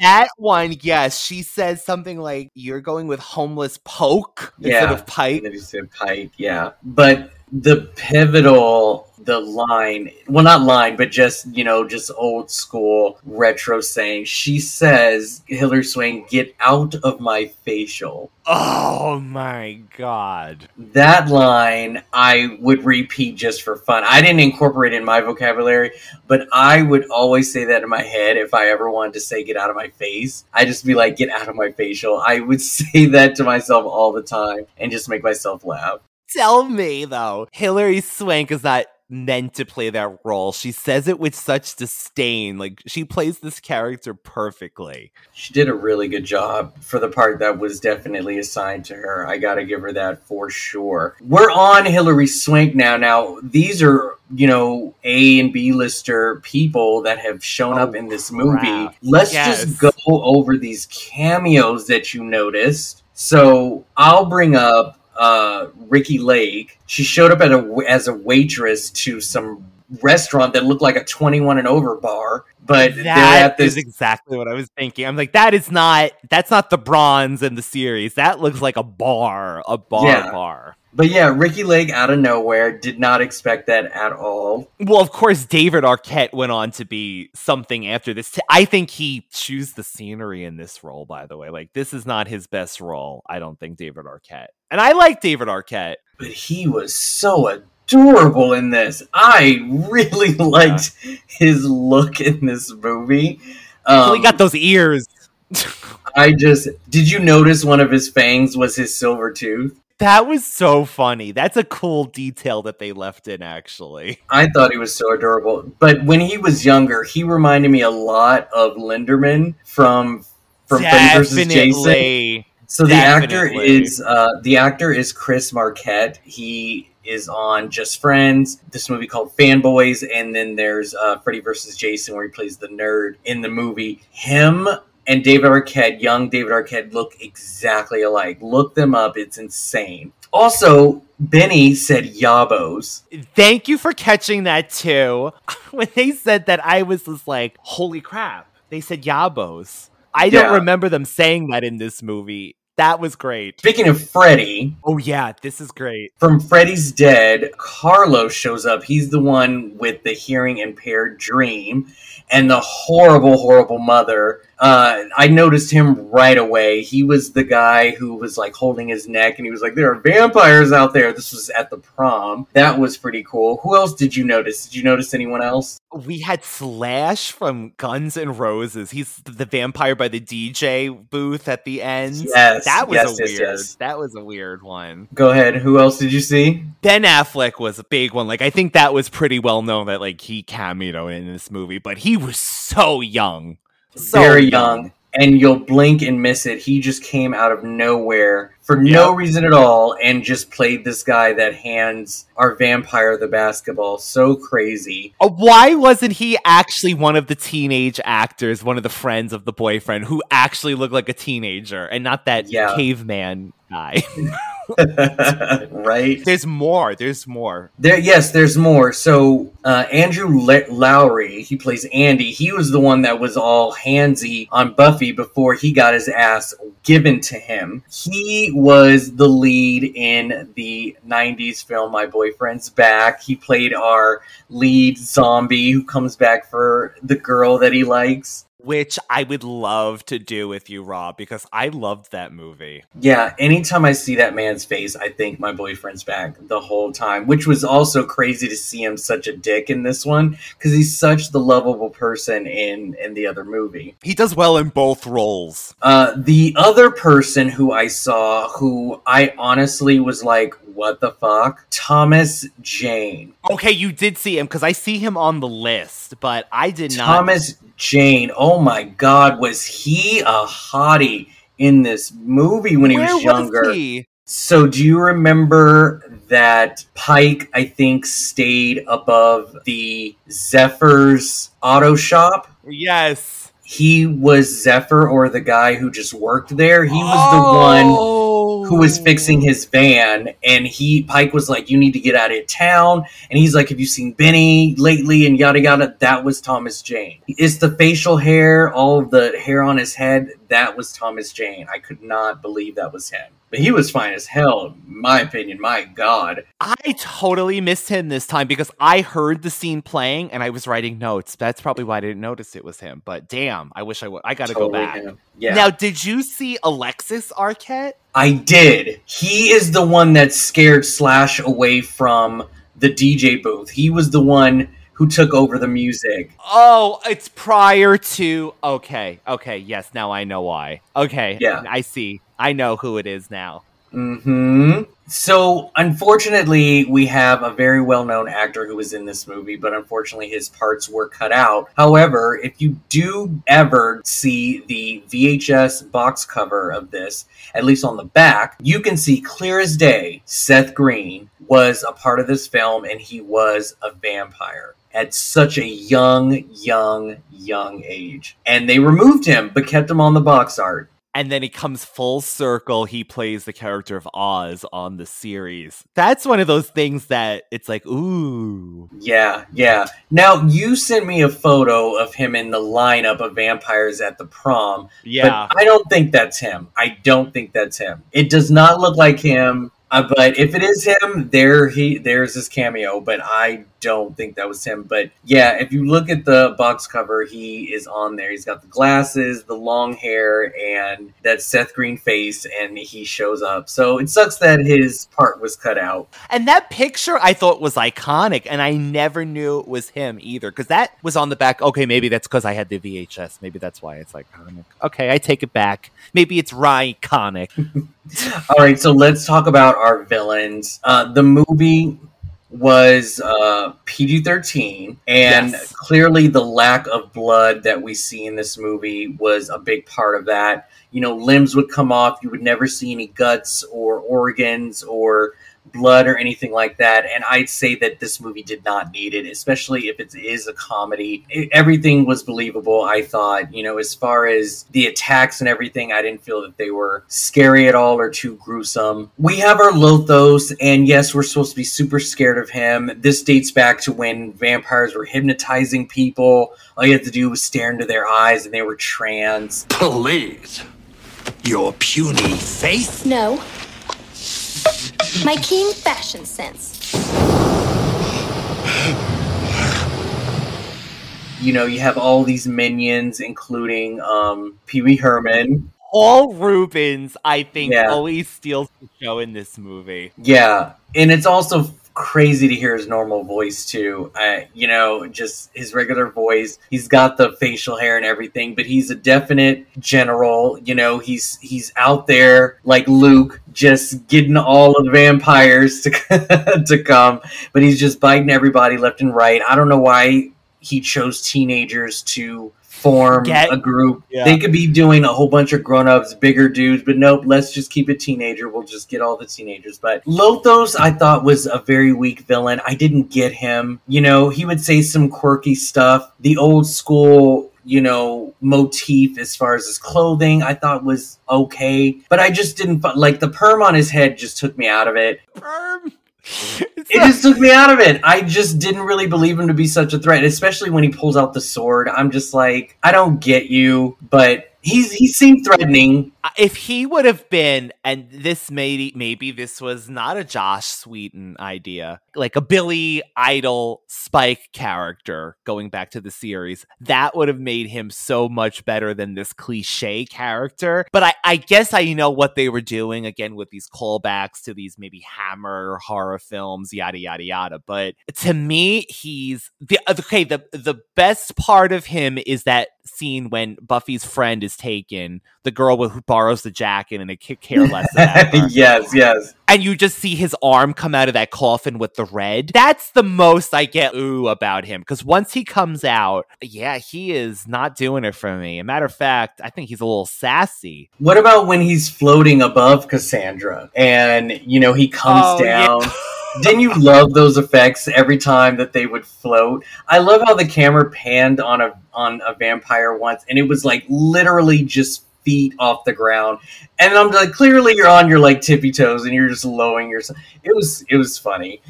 That one, yes. She says something like you're going with homeless poke instead
Yeah,
of Pike.
And then he said Pike, yeah. But the pivotal, the line, well, not line, but just, you know, just old school retro saying, she says, Hilary Swank, get out of my facial.
Oh my god.
That line I would repeat just for fun. I didn't incorporate it in my vocabulary, but I would always say that in my head if I ever wanted to say get out of my face. I'd just be like, get out of my facial. I would say that to myself all the time and just make myself laugh.
Tell me though, Hilary Swank is not meant to play that role. She says it with such disdain. Like she plays this character perfectly.
She did a really good job for the part that was definitely assigned to her. I got to give her that for sure. We're on Hilary Swank now. Now, these are, you know, A and B lister people that have shown up oh, in this movie.
crap.
Let's
Yes.
just go over these cameos that you noticed. So, I'll bring up uh, Ricki Lake. She showed up at a, as a waitress to some restaurant that looked like a 21 and over bar, but
That
at this
is exactly what I was thinking. I'm like, that is not that's not the bronze in the series. That looks like a bar, a bar
Yeah.
bar.
But yeah, Ricki Lake out of nowhere did not expect that at all.
Well, of course, David Arquette went on to be something after this. I think he chews the scenery in this role, by the way. Like, this is not his best role, I don't think, David Arquette. And I like David Arquette.
But he was so adorable in this. I really liked his look in this movie.
Well, he
Um,
got those ears.
I just did you notice one of his fangs was his silver tooth?
That was so funny. That's a cool detail that they left in, actually.
I thought he was so adorable. But when he was younger, he reminded me a lot of Linderman from from Freddy vs. Jason.
Definitely.
So the actor is uh, the actor is Chris Marquette. He is on Just Friends, this movie called Fanboys, and then there's uh, Freddy vs. Jason where he plays the nerd in the movie. Him and David Arquette, young David Arquette, look exactly alike. Look them up; it's insane. Also, Benny said "yabos."
Thank you for catching that too. When they said that, I was just like, holy crap. They said Yabos. I don't remember them saying that in this movie. That was great.
Speaking of Freddy,
Oh, yeah, this is great.
from Freddy's Dead, Carlos shows up. He's the one with the hearing impaired dream, and the horrible, horrible mother uh, I noticed him right away. He was the guy who was like holding his neck and he was like, There are vampires out there. This was at the prom. That was pretty cool. Who else did you notice? Did you notice anyone else?
We had Slash from Guns N' Roses. He's the vampire by the DJ booth at the end.
Yes,
that was
yes,
a
yes,
weird.
yes.
That was a weird one.
Go ahead. Who else did you see?
Ben Affleck was a big one. Like I think that was pretty well known that like he cameoed in this movie, but he was so young, so
Very young. And you'll blink and miss it. He just came out of nowhere for no reason at all and just played this guy that hands our vampire the basketball. So crazy.
Uh, Why wasn't he actually one of the teenage actors, one of the friends of the boyfriend, who actually looked like a teenager and not that
Yeah.
caveman guy?
right?
There's more. There's more.
There, yes, there's more. So uh, Andrew Le- Lowery, he plays Andy. He was the one that was all handsy on Buffy before he got his ass given to him. He was the lead in the '90s film My Boyfriend's Back. He played our lead zombie who comes back for the girl that he likes.
Which I would love to do with you, Rob, because I loved that movie.
Yeah, anytime I see that man's face, I think my boyfriend's back the whole time, which was also crazy to see him such a dick in this one because he's such the lovable person in in the other movie.
He does well in both roles.
Uh, the other person who I saw, who I honestly was like, "What the fuck?" Thomas Jane.
Okay, you did see him because I see him on the list, but I did not.
Thomas Jane. Oh my God, was he a hottie in this movie when he was younger?
he?
So, do you remember that Pike, I think, stayed above the Zephyr's auto shop?
Yes.
He was Zephyr or the guy who just worked there. He was the one who was oh. fixing his van and he Pike was like, You need to get out of town. And he's like, Have you seen Benny lately? And yada yada. That was Thomas Jane. It's the facial hair, all of the hair on his head. That was Thomas Jane. I could not believe that was him. But he was fine as hell, in my opinion. My God.
I totally missed him this time because I heard the scene playing and I was writing notes. That's probably why I didn't notice it was him. But damn, I wish I would. I got to
Totally
go back.
him. Yeah.
Now, did you see Alexis Arquette?
I did. He is the one that scared Slash away from the DJ booth. He was the one who took over the music.
Oh, it's prior to. Okay, okay, yes, now I know why. Okay,
Yeah.
I see. I know who it is now.
Hmm. So, unfortunately, we have a very well-known actor who was in this movie, but unfortunately, his parts were cut out. However, if you do ever see the VHS box cover of this, at least on the back, you can see clear as day Seth Green was a part of this film, and he was a vampire at such a young, young, young age. And they removed him, but kept him on the box art.
And then he comes full circle. He plays the character of Oz on the series. That's one of those things that it's like, ooh.
Yeah, yeah. Now you sent me a photo of him in the lineup of vampires at the prom.
Yeah.
But I don't think that's him. I don't think that's him. It does not look like him. Uh, but if it is him, there he there's his cameo. But I don't think that was him. But yeah, if you look at the box cover, he is on there. He's got the glasses, the long hair, and that Seth Green face, and he shows up. So it sucks that his part was cut out.
And that picture I thought was iconic, and I never knew it was him either. Because that was on the back. Okay, maybe that's because I had the VHS. Maybe that's why it's iconic. Okay, I take it back. Maybe it's iconic.
All right, so let's talk about our villains. Uh, the movie was uh, PG 13, and
Yes.
clearly the lack of blood that we see in this movie was a big part of that. You know, limbs would come off, you would never see any guts or organs or blood or anything like that. And I'd say that this movie did not need it, especially if it is a comedy. It- everything was believable, I thought. You know, as far as the attacks and everything, I didn't feel that they were scary at all or too gruesome. We have our Lothos, and yes, we're supposed to be super scared of him. This dates back to when vampires were hypnotizing people. All you had to do was stare into their eyes and they were trans.
Please. Your puny faith?
No. My keen fashion sense.
you know, you have all these minions, including um, Pee Wee Herman.
Paul Reubens, I think,
Yeah.
always steals the show in this movie.
Yeah, and it's also crazy to hear his normal voice too. Uh, you know, just his regular voice. He's got the facial hair and everything, but he's a definite general. You know, he's he's out there like Luke, just getting all of the vampires to to come, but he's just biting everybody left and right. I don't know why he chose teenagers to form
Get-
a group.
Yeah.
They could be doing a whole bunch of grown-ups, bigger dudes, but nope, let's just keep it teenager. We'll just get all the teenagers. But Lothos I thought was a very weak villain. I didn't get him. You know, he would say some quirky stuff. The old school you know motif as far as his clothing i thought was okay but i just didn't like the perm on his head just took me out of it
Perm.
it just took me out of it. I just didn't really believe him to be such a threat, especially when he pulls out the sword. I'm just like, I don't get you, but he's he seemed threatening.
If he would have been and this maybe maybe this was not a Joss Whedon idea like a billy idol spike character going back to the series that would have made him so much better than this cliche character. But i i guess i know what they were doing again with these callbacks to these maybe hammer horror films yada yada yada. But to me he's the uh, okay the the best part of him is that scene when buffy's friend is taken the girl who borrows the jacket and they could care less
yes, yes.
And you just see his arm come out of that coffin with the red. That's the most I get ooh about him. Because once he comes out, yeah, he is not doing it for me. A matter of fact, I think he's a little sassy.
What about when he's floating above Cassandra and you know he comes
Oh, yeah.
down? Didn't you love those effects every time that they would float? I love how the camera panned on a on a vampire once, and it was like literally just feet off the ground. And I'm like, clearly you're on your like tippy toes, and you're just lowering yourself. It was it was funny.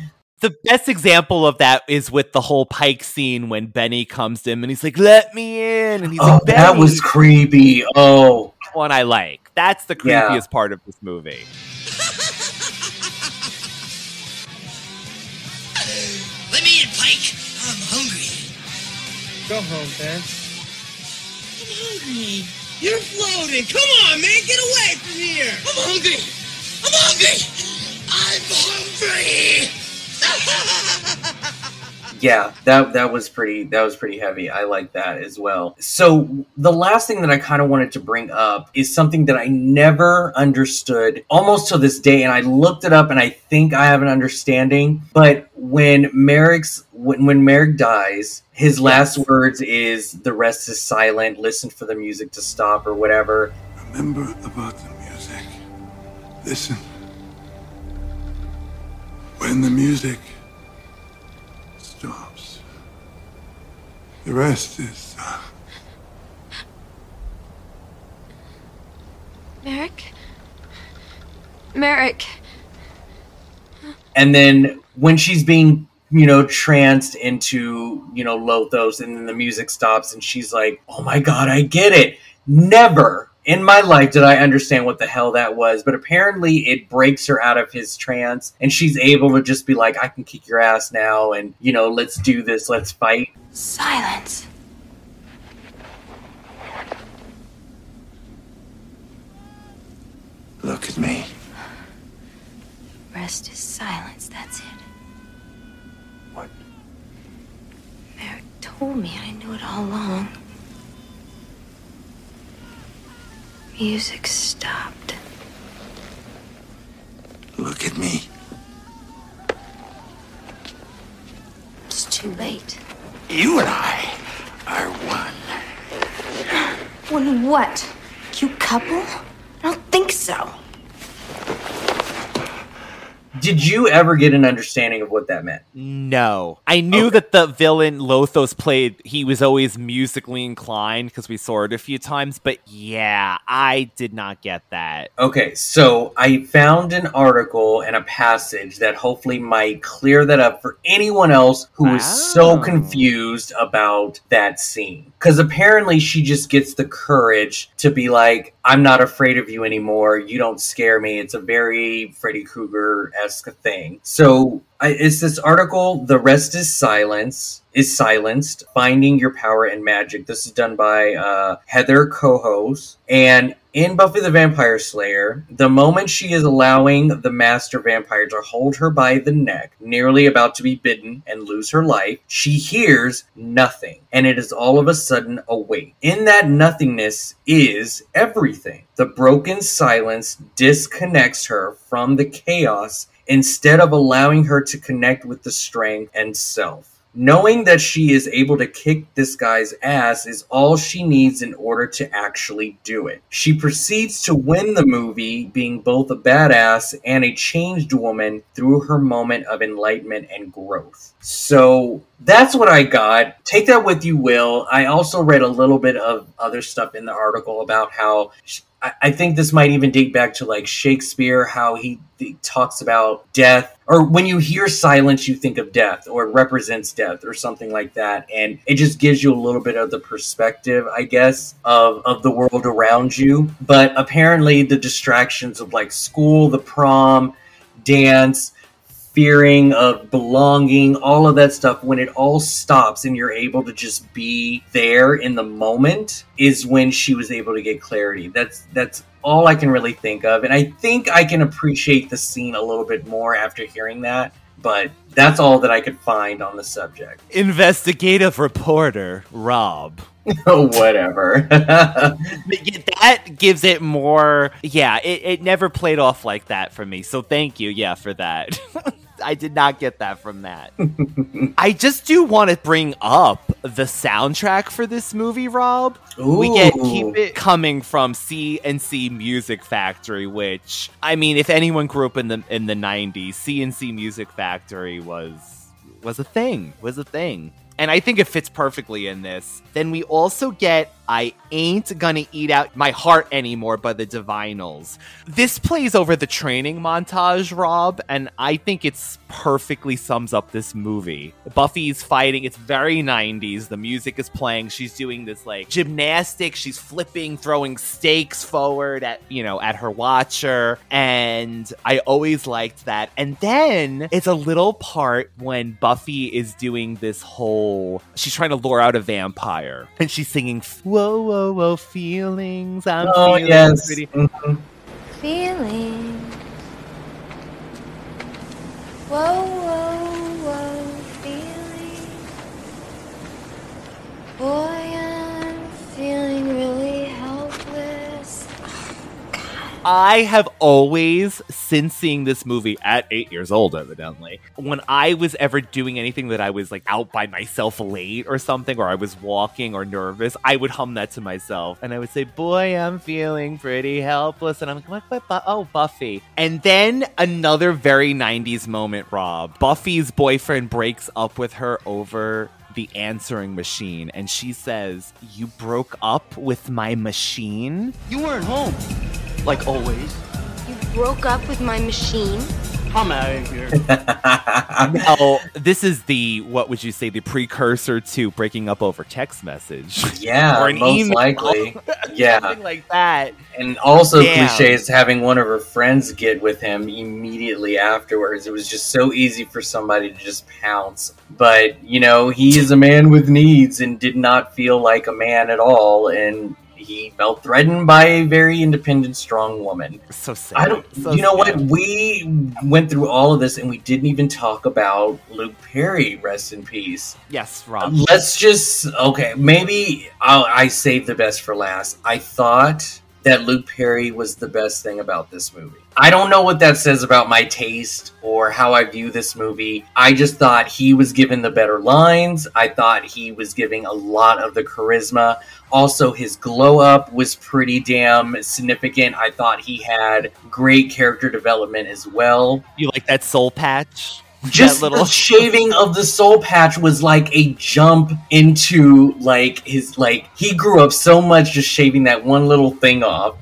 The best example of that is with the whole Pike scene when Benny comes to him and he's like, "Let me in," and he's
Oh,
like,
that
"Benny."
was creepy. Oh,
one I like. That's the
Yeah.
creepiest part of this movie.
Let me in, Pike. I'm hungry.
Go home, Ben.
I'm hungry. You're floating. Come on, man. Get away from here. I'm hungry. I'm hungry. I'm hungry.
Yeah, that that was pretty that was pretty heavy. I like that as well. So the last thing that I kind of wanted to bring up is something that I never understood almost to this day and I looked it up and I think I have an understanding, but when Merrick's when, when Merrick dies, his last words is the rest is silent, listen for the music to stop or whatever.
Remember about the music. Listen. When the music the rest is. Uh,
Merrick? Merrick.
and then when she's being you know tranced into you know lothos and then the music stops and she's like oh my god i get it never in my life did i understand what the hell that was but apparently it breaks her out of his trance and she's able to just be like i can kick your ass now and you know let's do this let's fight
Silence.
Look at me.
Rest is silence, that's it.
What?
Merrick told me I knew it all along. Music stopped.
Look at me.
It's too late.
You and I are one.
One what? Cute couple? I don't think so.
Did you ever get an understanding of what that meant
No. I knew that the villain Lothos played, he was always musically inclined because we saw it a few times, but yeah, I did not get that.
Okay, so I found an article and a passage that hopefully might clear that up for anyone else who is so
oh.
confused about that scene. Because apparently she just gets the courage to be like, I'm not afraid of you anymore. You don't scare me. It's a very Freddy Krueger esque thing. So I, it's this article, The Rest is Silence, is Silenced, Finding Your Power and Magic. This is done by uh, Heather Cohos. And in Buffy the Vampire Slayer, the moment she is allowing the master vampire to hold her by the neck, nearly about to be bitten and lose her life, she hears nothing. And it is all of a sudden awake. In that nothingness is everything. The broken silence disconnects her from the chaos instead of allowing her to connect with the strength and self. Knowing that she is able to kick this guy's ass is all she needs in order to actually do it. She proceeds to win the movie, being both a badass and a changed woman through her moment of enlightenment and growth. So that's what I got. Take that with you, Will. I also read a little bit of other stuff in the article about how I, think this might even date back to like Shakespeare, how he, he talks about death, or when you hear silence, you think of death, or it represents death, or something like that, and it just gives you a little bit of the perspective, I guess, of of the world around you. But apparently, the distractions of like school, the prom, dance fearing of belonging, all of that stuff, when it all stops and you're able to just be there in the moment, is when she was able to get clarity. That's that's all I can really think of, and I think I can appreciate the scene a little bit more after hearing that. But that's all that I could find on the subject.
Investigative reporter Rob.
Oh, whatever.
that gives it more. Yeah, it, it never played off like that for me. So thank you, yeah, for that. I did not get that from that. I just do want to bring up the soundtrack for this movie, Rob.
Ooh.
We get keep it coming from C+C Music Factory, which I mean, if anyone grew up in the in the '90s, C+C Music Factory was was a thing. Was a thing and I think it fits perfectly in this. Then we also get I Ain't Gonna Eat Out My Heart Anymore by the Divinyls. This plays over the training montage, Rob, and I think it's perfectly sums up this movie. Buffy's fighting, it's very 90s. The music is playing. She's doing this like gymnastics. She's flipping, throwing stakes forward at, you know, at her watcher. And I always liked that. And then it's a little part when Buffy is doing this whole, she's trying to lure out a vampire and she's singing, Whoa, whoa, whoa, whoa, feelings. I'm
Oh,
feeling
yes.
pretty.
Mhm.
Feeling. Whoa, whoa, whoa, feelings. Boy, I'm feeling
I have always, since seeing this movie at eight years old, evidently, when I was ever doing anything that I was like out by myself late or something, or I was walking or nervous, I would hum that to myself and I would say, Boy, I'm feeling pretty helpless. And I'm like, what, what, oh, Buffy. And then another very 90s moment, Rob. Buffy's boyfriend breaks up with her over the answering machine and she says, You broke up with my machine?
You weren't home. Like always.
You broke up with my machine?
I'm out of here.
now, this is the what would you say the precursor to breaking up over text message?
Yeah,
or an
most
email.
likely. Yeah.
something like that.
And also
Damn.
cliche is having one of her friends get with him immediately afterwards. It was just so easy for somebody to just pounce. But, you know, he is a man with needs and did not feel like a man at all and he felt threatened by a very independent, strong woman.
So sad.
I don't.
So
you know what? We went through all of this, and we didn't even talk about Luke Perry. Rest in peace.
Yes, Rob.
Let's just okay. Maybe I'll, I saved the best for last. I thought that Luke Perry was the best thing about this movie. I don't know what that says about my taste or how I view this movie. I just thought he was given the better lines. I thought he was giving a lot of the charisma. Also, his glow up was pretty damn significant. I thought he had great character development as well
You like that soul patch?
Just
little
the shaving of the soul patch was like a jump into like his like he grew up so much just shaving that one little thing off.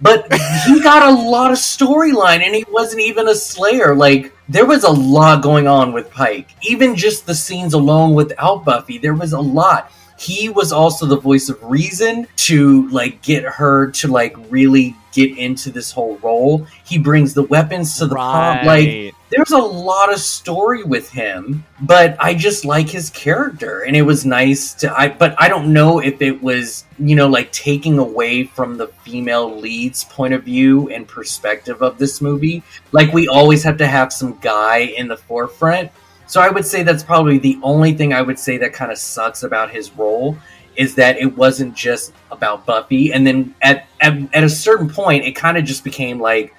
But he got a lot of storyline and he wasn't even a slayer. Like there was a lot going on with pike. Even just the scenes alone without buffy there was a lot. He was also the voice of reason to like get her to like really get into this whole role. He brings the weapons to the prom like
Right.
There's a lot of story with him, but I just like his character and it was nice to I but I don't know if it was, you know, like taking away from the female lead's point of view and perspective of this movie. Like we always have to have some guy in the forefront. So I would say that's probably the only thing I would say that kind of sucks about his role is that it wasn't just about Buffy and then at at, at a certain point it kind of just became like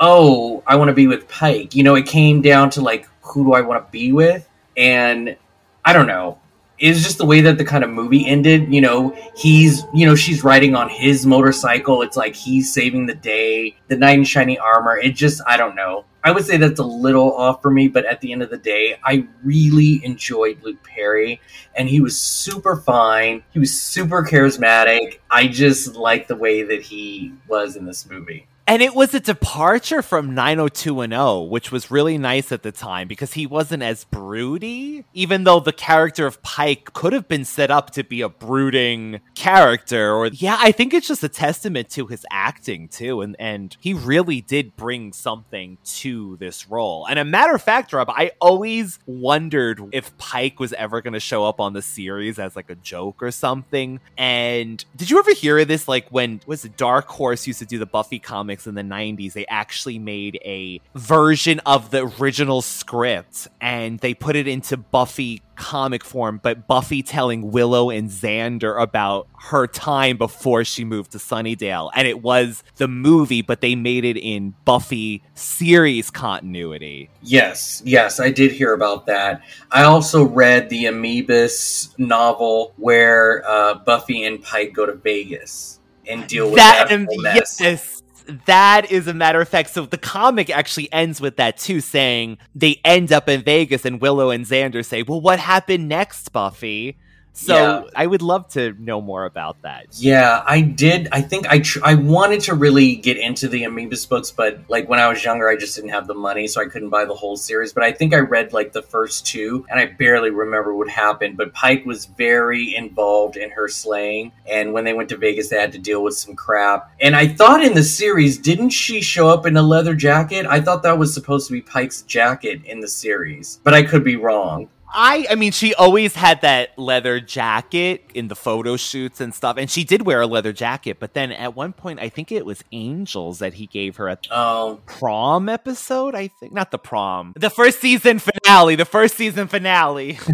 oh, I want to be with Pike. You know, it came down to like, who do I want to be with? And I don't know. It's just the way that the kind of movie ended. You know, he's, you know, she's riding on his motorcycle. It's like he's saving the day, the knight in shiny armor. It just, I don't know. I would say that's a little off for me, but at the end of the day, I really enjoyed Luke Perry, and he was super fine. He was super charismatic. I just like the way that he was in this movie.
And it was a departure from 90210, which was really nice at the time because he wasn't as broody, even though the character of Pike could have been set up to be a brooding character. Or yeah, I think it's just a testament to his acting too. And and he really did bring something to this role. And a matter of fact, Rob, I always wondered if Pike was ever gonna show up on the series as like a joke or something. And did you ever hear of this? Like when was it Dark Horse used to do the Buffy comics in the 90s, they actually made a version of the original script and they put it into Buffy comic form, but Buffy telling Willow and Xander about her time before she moved to Sunnydale. And it was the movie, but they made it in Buffy series continuity.
Yes, yes, I did hear about that. I also read the Omnibus novel where uh, Buffy and Pike go to Vegas and deal with that, that mess.
Yes that is a matter of fact. So the comic actually ends with that too, saying they end up in Vegas and Willow and Xander say, Well, what happened next, Buffy? So yeah. I would love to know more about that.
Yeah, I did. I think I tr- I wanted to really get into the Omnibus books, but like when I was younger, I just didn't have the money, so I couldn't buy the whole series. But I think I read like the first two, and I barely remember what happened. But Pike was very involved in her slaying, and when they went to Vegas, they had to deal with some crap. And I thought in the series, didn't she show up in a leather jacket? I thought that was supposed to be Pike's jacket in the series, but I could be wrong.
I I mean she always had that leather jacket in the photo shoots and stuff and she did wear a leather jacket but then at one point I think it was Angels that he gave her at the
oh.
prom episode I think? Not the prom. The first season finale the first season finale.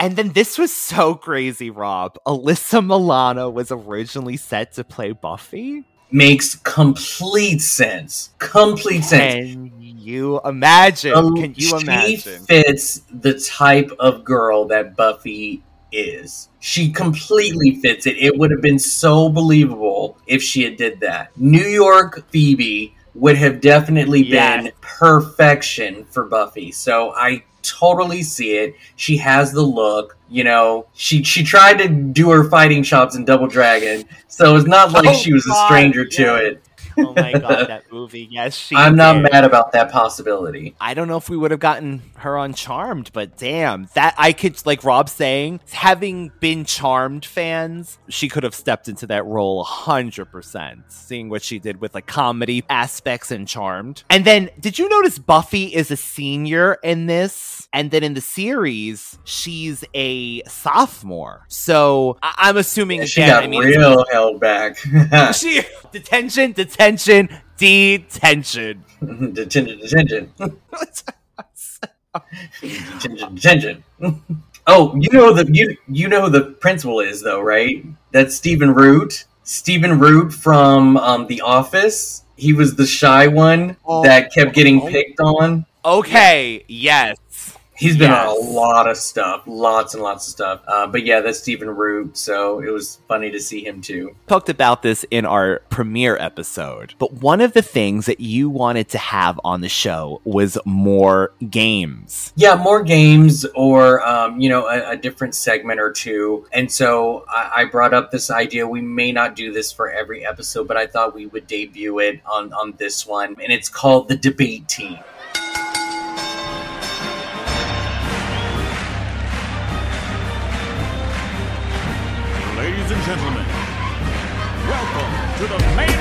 And then this was so crazy Rob. Alyssa Milano was originally set to play Buffy.
Makes complete sense. Complete sense.
And you imagine? Um, Can you imagine? She
fits the type of girl that Buffy is. She completely fits it. It would have been so believable if she had did that. New York Phoebe would have definitely yes. been perfection for Buffy. So I totally see it. She has the look. You know, she she tried to do her fighting chops in Double Dragon, so it's not like oh, she was a stranger God, to it
oh my god, that movie. Yes, she.
I'm not did. mad about that possibility.
I don't know if we would have gotten her on Charmed, but damn, that I could like Rob saying, having been Charmed fans, she could have stepped into that role hundred percent. Seeing what she did with like comedy aspects in Charmed, and then did you notice Buffy is a senior in this? And then in the series, she's a sophomore. So I- am assuming
yeah, she again, got I mean, real held back.
she detention, detention, detention,
detention, detention. detention, detention. Oh, you know the you you know who the principal is though, right? That's Stephen Root. Stephen Root from um, The Office. He was the shy one oh, that kept getting oh. picked on.
Okay, yes.
He's been yes. on a lot of stuff, lots and lots of stuff. Uh, but yeah, that's Stephen Root, so it was funny to see him too.
Talked about this in our premiere episode, but one of the things that you wanted to have on the show was more games.
Yeah, more games, or um, you know, a, a, different segment or two. And so I, I brought up this idea. We may not do this for every episode, but I thought we would debut it on on this one, and it's called the debate team.
Ladies and gentlemen, welcome to the main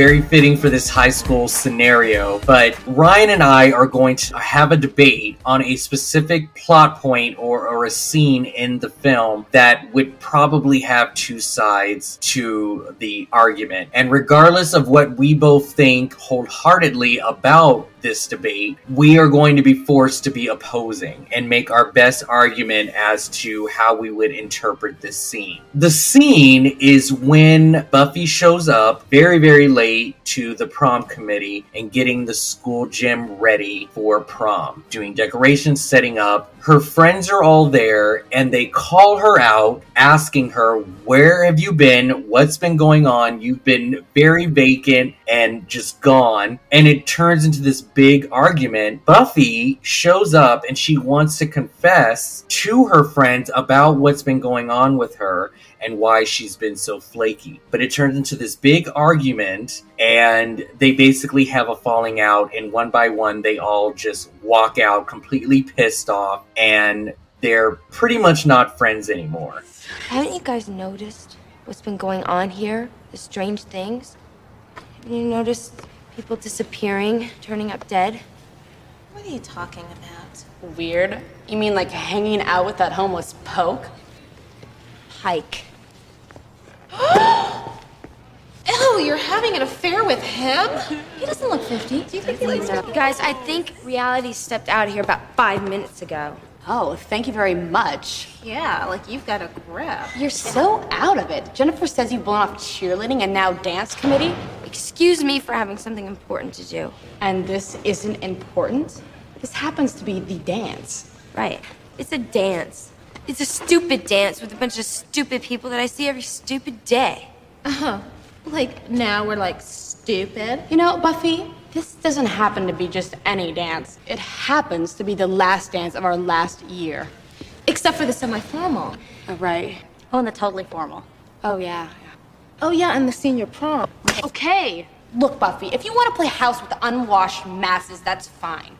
very fitting for this high school scenario. But Ryan and I are going to have a debate on a specific plot point or, or a scene in the film that would probably have two sides to the argument. And regardless of what we both think wholeheartedly about this debate, we are going to be forced to be opposing and make our best argument as to how we would interpret this scene. The scene is when Buffy shows up very, very late to the prom committee and getting the school gym ready for prom, doing decorations, setting up. Her friends are all there and they call her out, asking her, Where have you been? What's been going on? You've been very vacant and just gone. And it turns into this big argument. Buffy shows up and she wants to confess to her friends about what's been going on with her and why she's been so flaky. But it turns into this big argument, and they basically have a falling out, and one by one, they all just walk out completely pissed off, and they're pretty much not friends anymore.
Haven't you guys noticed what's been going on here? The strange things? Have you noticed people disappearing, turning up dead?
What are you talking about?
Weird. You mean like hanging out with that homeless poke?
Pike.
Ew, you're having an affair with him? He doesn't look 50.
Do you think he likes You guys, I think reality stepped out of here about five minutes ago.
Oh, thank you very much.
Yeah, like you've got a grip.
You're so out of it. Jennifer says you've blown off cheerleading and now dance committee.
Excuse me for having something important to do.
And this isn't important? This happens to be the dance.
Right. It's a dance. It's a stupid dance with a bunch of stupid people that I see every stupid day.
Uh huh. Like now we're like stupid.
You know, Buffy, this doesn't happen to be just any dance. It happens to be the last dance of our last year.
Except for the semi-formal.
Oh, right.
Oh, and the totally formal.
Oh, yeah.
Oh yeah, and the senior prom.
Okay. Look, Buffy, if you want to play house with the unwashed masses, that's fine.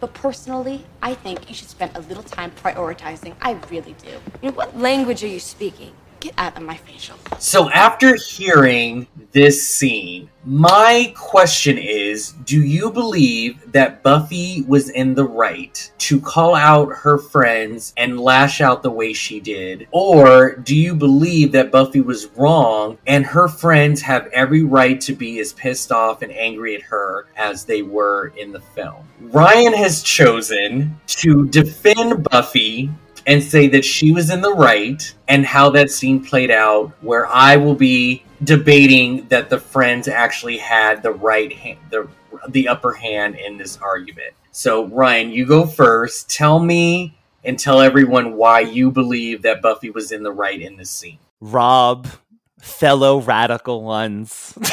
But personally, I think you should spend a little time prioritizing. I really do.
You know, what language are you speaking?
Get out of my facial.
So, after hearing this scene, my question is Do you believe that Buffy was in the right to call out her friends and lash out the way she did? Or do you believe that Buffy was wrong and her friends have every right to be as pissed off and angry at her as they were in the film? Ryan has chosen to defend Buffy and say that she was in the right and how that scene played out, where I will be debating that the friends actually had the right hand, the the upper hand in this argument. So Ryan, you go first. Tell me and tell everyone why you believe that Buffy was in the right in this scene.
Rob, fellow radical ones.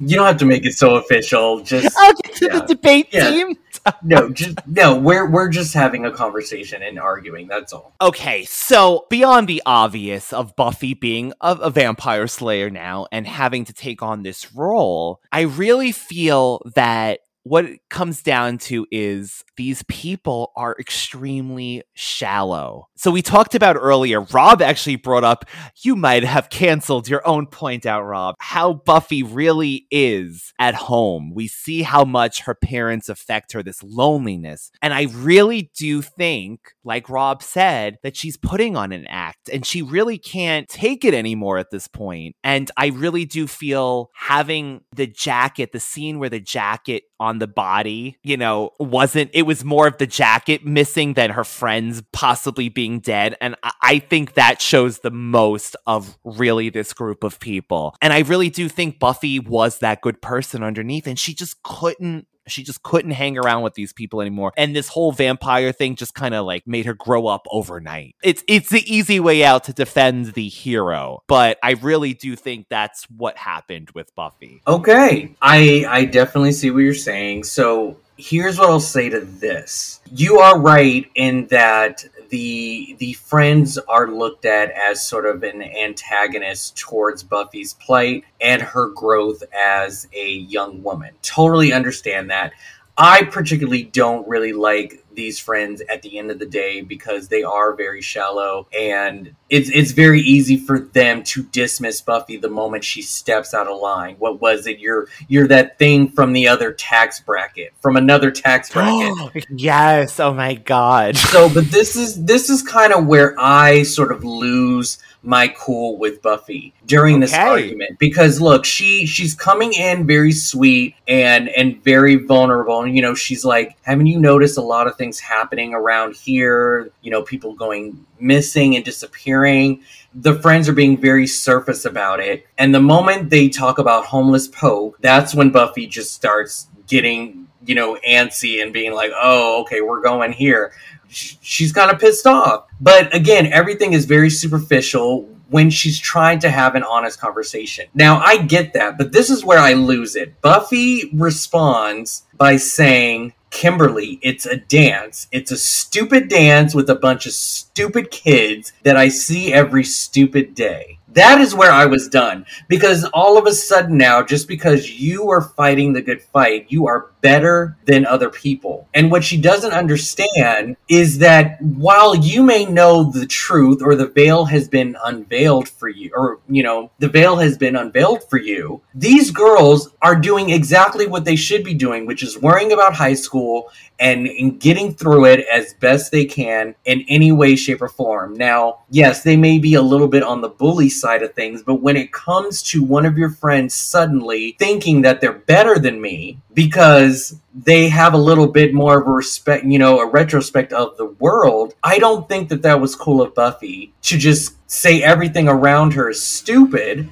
You don't have to make it so official. Just
I'll get to
yeah.
the debate
Yeah.
team.
No, just no. We're we're just having a conversation and arguing. That's all.
Okay, so beyond the obvious of Buffy being a, a vampire slayer now and having to take on this role, I really feel that what it comes down to is these people are extremely shallow. So we talked about earlier, Rob actually brought up, you might have canceled your own point out, Rob, how Buffy really is at home. We see how much her parents affect her, this loneliness. And I really do think, like Rob said, that she's putting on an act and she really can't take it anymore at this point. And I really do feel having the jacket, the scene where the jacket on the body, you know, wasn't, it was more of the jacket missing than her friends possibly being dead. And I, think that shows the most of really this group of people. And I really do think Buffy was that good person underneath, and she just couldn't she just couldn't hang around with these people anymore. And this whole vampire thing just kind of like made her grow up overnight. It's it's the easy way out to defend the hero but i really do think that's what happened with buffy.
Okay, I I definitely see what you're saying. So here's what I'll say to this: you are right in that the the friends are looked at as sort of an antagonist towards Buffy's plight and her growth as a young woman. Totally understand that. I particularly don't really like these friends at the end of the day because they are very shallow and it's it's very easy for them to dismiss Buffy the moment she steps out of line. What was it? You're you're that thing from the other tax bracket, from another tax bracket.
yes. Oh my god.
so, but this is this is kind of where I sort of lose my cool with Buffy during this argument because look, she she's coming in very sweet and and very vulnerable. And you know, she's like, haven't you noticed a lot of things happening around here? You know, people going missing and disappearing. The friends are being very surface about it. And the moment they talk about homeless Poe, that's when Buffy just starts getting, you know, antsy and being like, oh, okay, we're going here she's kind of pissed off. But again, everything is very superficial when she's trying to have an honest conversation. Now, I get that, but this is where I lose it. Buffy responds by saying, Kimberly, it's a dance. It's a stupid dance with a bunch of stupid kids that I see every stupid day. That is where I was done. Because all of a sudden now, just because you are fighting the good fight, you are better than other people. And what she doesn't understand is that while you may know the truth or the veil has been unveiled for you, or, you know, the veil has been unveiled for you, these girls are doing exactly what they should be doing, which is worrying about high school and, and getting through it as best they can in any way, shape, or form. Now, yes, they may be a little bit on the bully side of things, but when it comes to one of your friends suddenly thinking that they're better than me because they have a little bit more of a respect, you know, a retrospect of the world, I don't think that that was cool of Buffy to just say everything around her is stupid.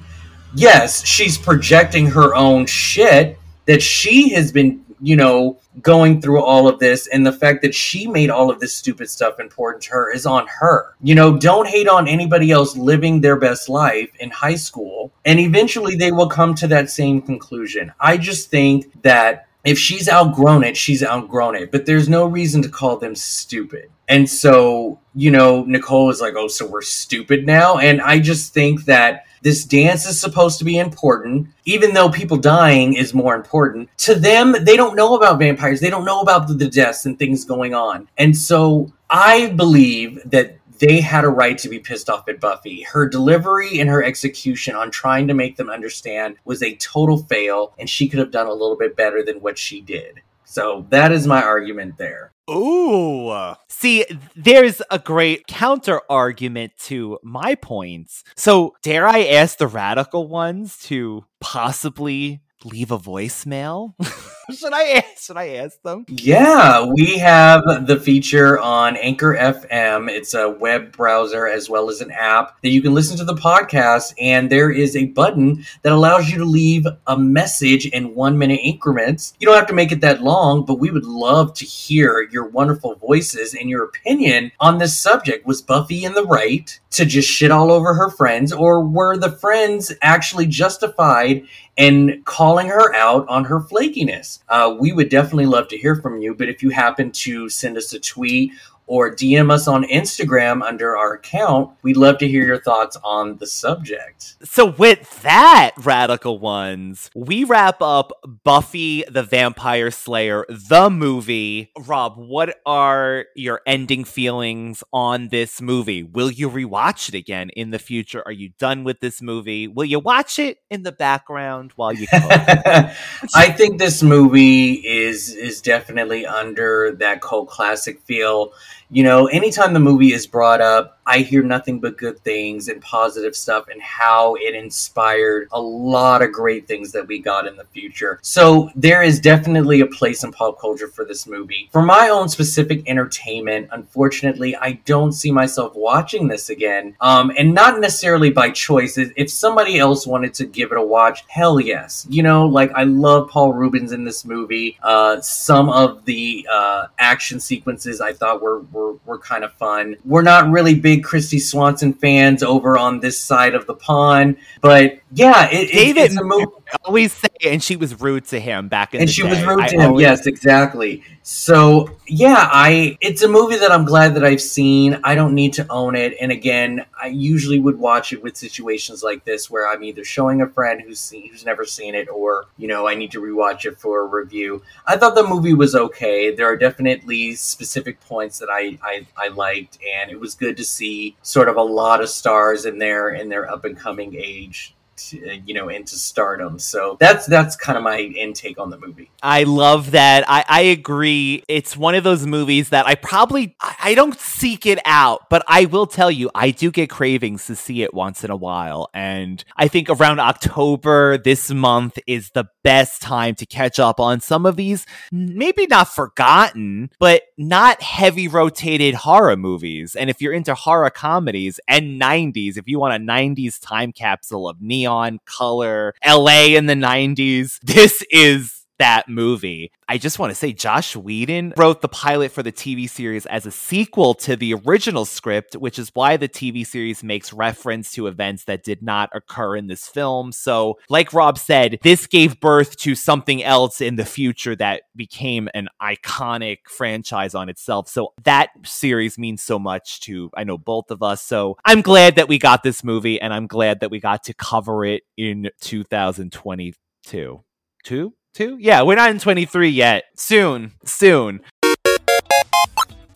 Yes, she's projecting her own shit that she has been, you know, going through all of this and the fact that she made all of this stupid stuff important to her is on her. You know, don't hate on anybody else living their best life in high school and eventually they will come to that same conclusion. I just think that if she's outgrown it, she's outgrown it, but there's no reason to call them stupid. And so, you know, Nicole is like, "Oh, so we're stupid now?" And I just think that this dance is supposed to be important, even though people dying is more important. To them, they don't know about vampires. They don't know about the, deaths and things going on. And so I believe that they had a right to be pissed off at Buffy. Her delivery and her execution on trying to make them understand was a total fail, and she could have done a little bit better than what she did. So that is my argument there.
Ooh. See, there's a great counter argument to my points. So, dare I ask the radical ones to possibly leave a voicemail? should I ask, should I ask them?
Yeah, we have the feature on Anchor FM. It's a web browser as well as an app that you can listen to the podcast. And there is a button that allows you to leave a message in one minute increments. You don't have to make it that long, but we would love to hear your wonderful voices and your opinion on this subject. Was Buffy in the right to just shit all over her friends, or were the friends actually justified in calling her out on her flakiness? Uh, we would definitely love to hear from you. But if you happen to send us a tweet or DM us on Instagram under our account, we'd love to hear your thoughts on the subject.
So, with that, radical ones, we wrap up Buffy the Vampire Slayer, the movie. Rob, what are your ending feelings on this movie? Will you rewatch it again in the future? Are you done with this movie? Will you watch it in the background while you cook?
I think this movie is is definitely under that cult classic feel. You know, anytime the movie is brought up, I hear nothing but good things and positive stuff and how it inspired a lot of great things that we got in the future. So there is definitely a place in pop culture for this movie. For my own specific entertainment, unfortunately, I don't see myself watching this again. Um, and not necessarily by choice. If somebody else wanted to give it a watch, hell yes. You know, like I love Paul Reubens in this movie. Uh, some of the uh, action sequences I thought were, were were kind of fun. We're not really big Kristy Swanson fans over on this side of the pond, but yeah, it,
David
it's a movie.
always say, and she was rude to him back in
and
the
she
day.
was rude
I
to him.
always-
Yes, exactly. So yeah, I it's a movie that I'm glad that I've seen. I don't need to own it. And again, I usually would watch it with situations like this where I'm either showing a friend who's seen who's never seen it or, you know, I need to rewatch it for a review. I thought the movie was okay. There are definitely specific points that I I, I liked and it was good to see sort of a lot of stars in there in their up and coming age to, you know into stardom so that's that's kind of my intake on the movie
I love that. I, I agree. It's one of those movies that I probably I I don't seek it out, but I will tell you, I do get cravings to see it once in a while. And I think around October this month is the best time to catch up on some of these, maybe not forgotten, but not heavy rotated horror movies. And if you're into horror comedies and 90s, if you want a 90s time capsule of neon color, LA in the 90s, this is that movie. I just want to say Joss Whedon wrote the pilot for the TV series as a sequel to the original script, which is why the TV series makes reference to events that did not occur in this film. So, like Rob said, this gave birth to something else in the future that became an iconic franchise on itself. So, that series means so much to I know both of us. So, I'm glad that we got this movie and I'm glad that we got to cover it in 2022. Two? Yeah, we're not in 23 yet. Soon. Soon.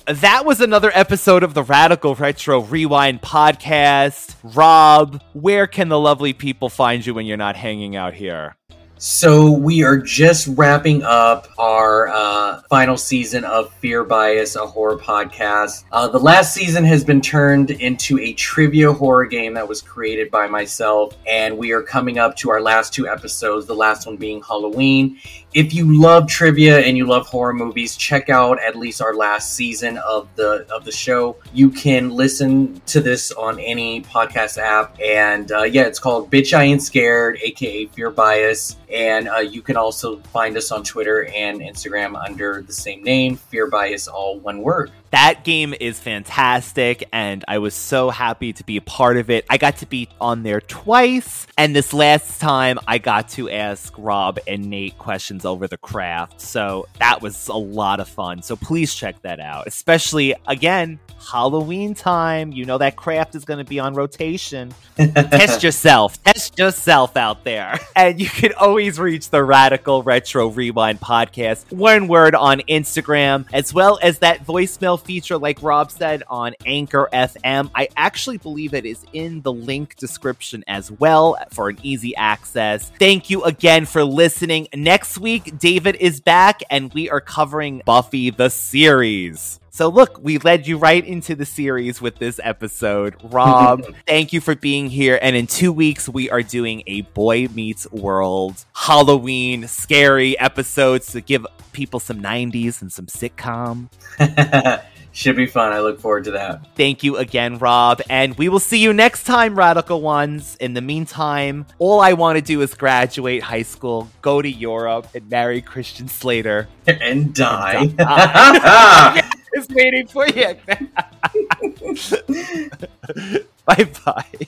That was another episode of the Radical Retro Rewind podcast. Rob, where can the lovely people find you when you're not hanging out here?
So we are just wrapping up our uh, final season of Fear Bias, a horror podcast. Uh, the last season has been turned into a trivia horror game that was created by myself, and we are coming up to our last two episodes. The last one being Halloween. If you love trivia and you love horror movies, check out at least our last season of the of the show. You can listen to this on any podcast app, and uh, yeah, it's called Bitch I Ain't Scared, aka Fear Bias. And uh, you can also find us on Twitter and Instagram under the same name, Fear Bias, all one word.
That game is fantastic, and I was so happy to be a part of it. I got to be on there twice, and this last time I got to ask Rob and Nate questions over the craft. So that was a lot of fun. So please check that out, especially again, Halloween time. You know that craft is going to be on rotation. Test yourself. Test yourself out there. And you can always reach the Radical Retro Rewind podcast, one word on Instagram, as well as that voicemail feature, like Rob said, on Anchor FM. I actually believe it is in the link description as well for an easy access. Thank you again for listening. Next week, David is back and we are covering Buffy the series. So, look, we led you right into the series with this episode. Rob, thank you for being here. And in two weeks, we are doing a Boy Meets World Halloween scary episodes to give people some 90s and some sitcom.
Should be fun. I look forward to that.
Thank you again, Rob. And we will see you next time, Radical Ones. In the meantime, all I want to do is graduate high school, go to Europe, and marry Christian Slater.
And die.
And die. Is waiting for you. bye bye.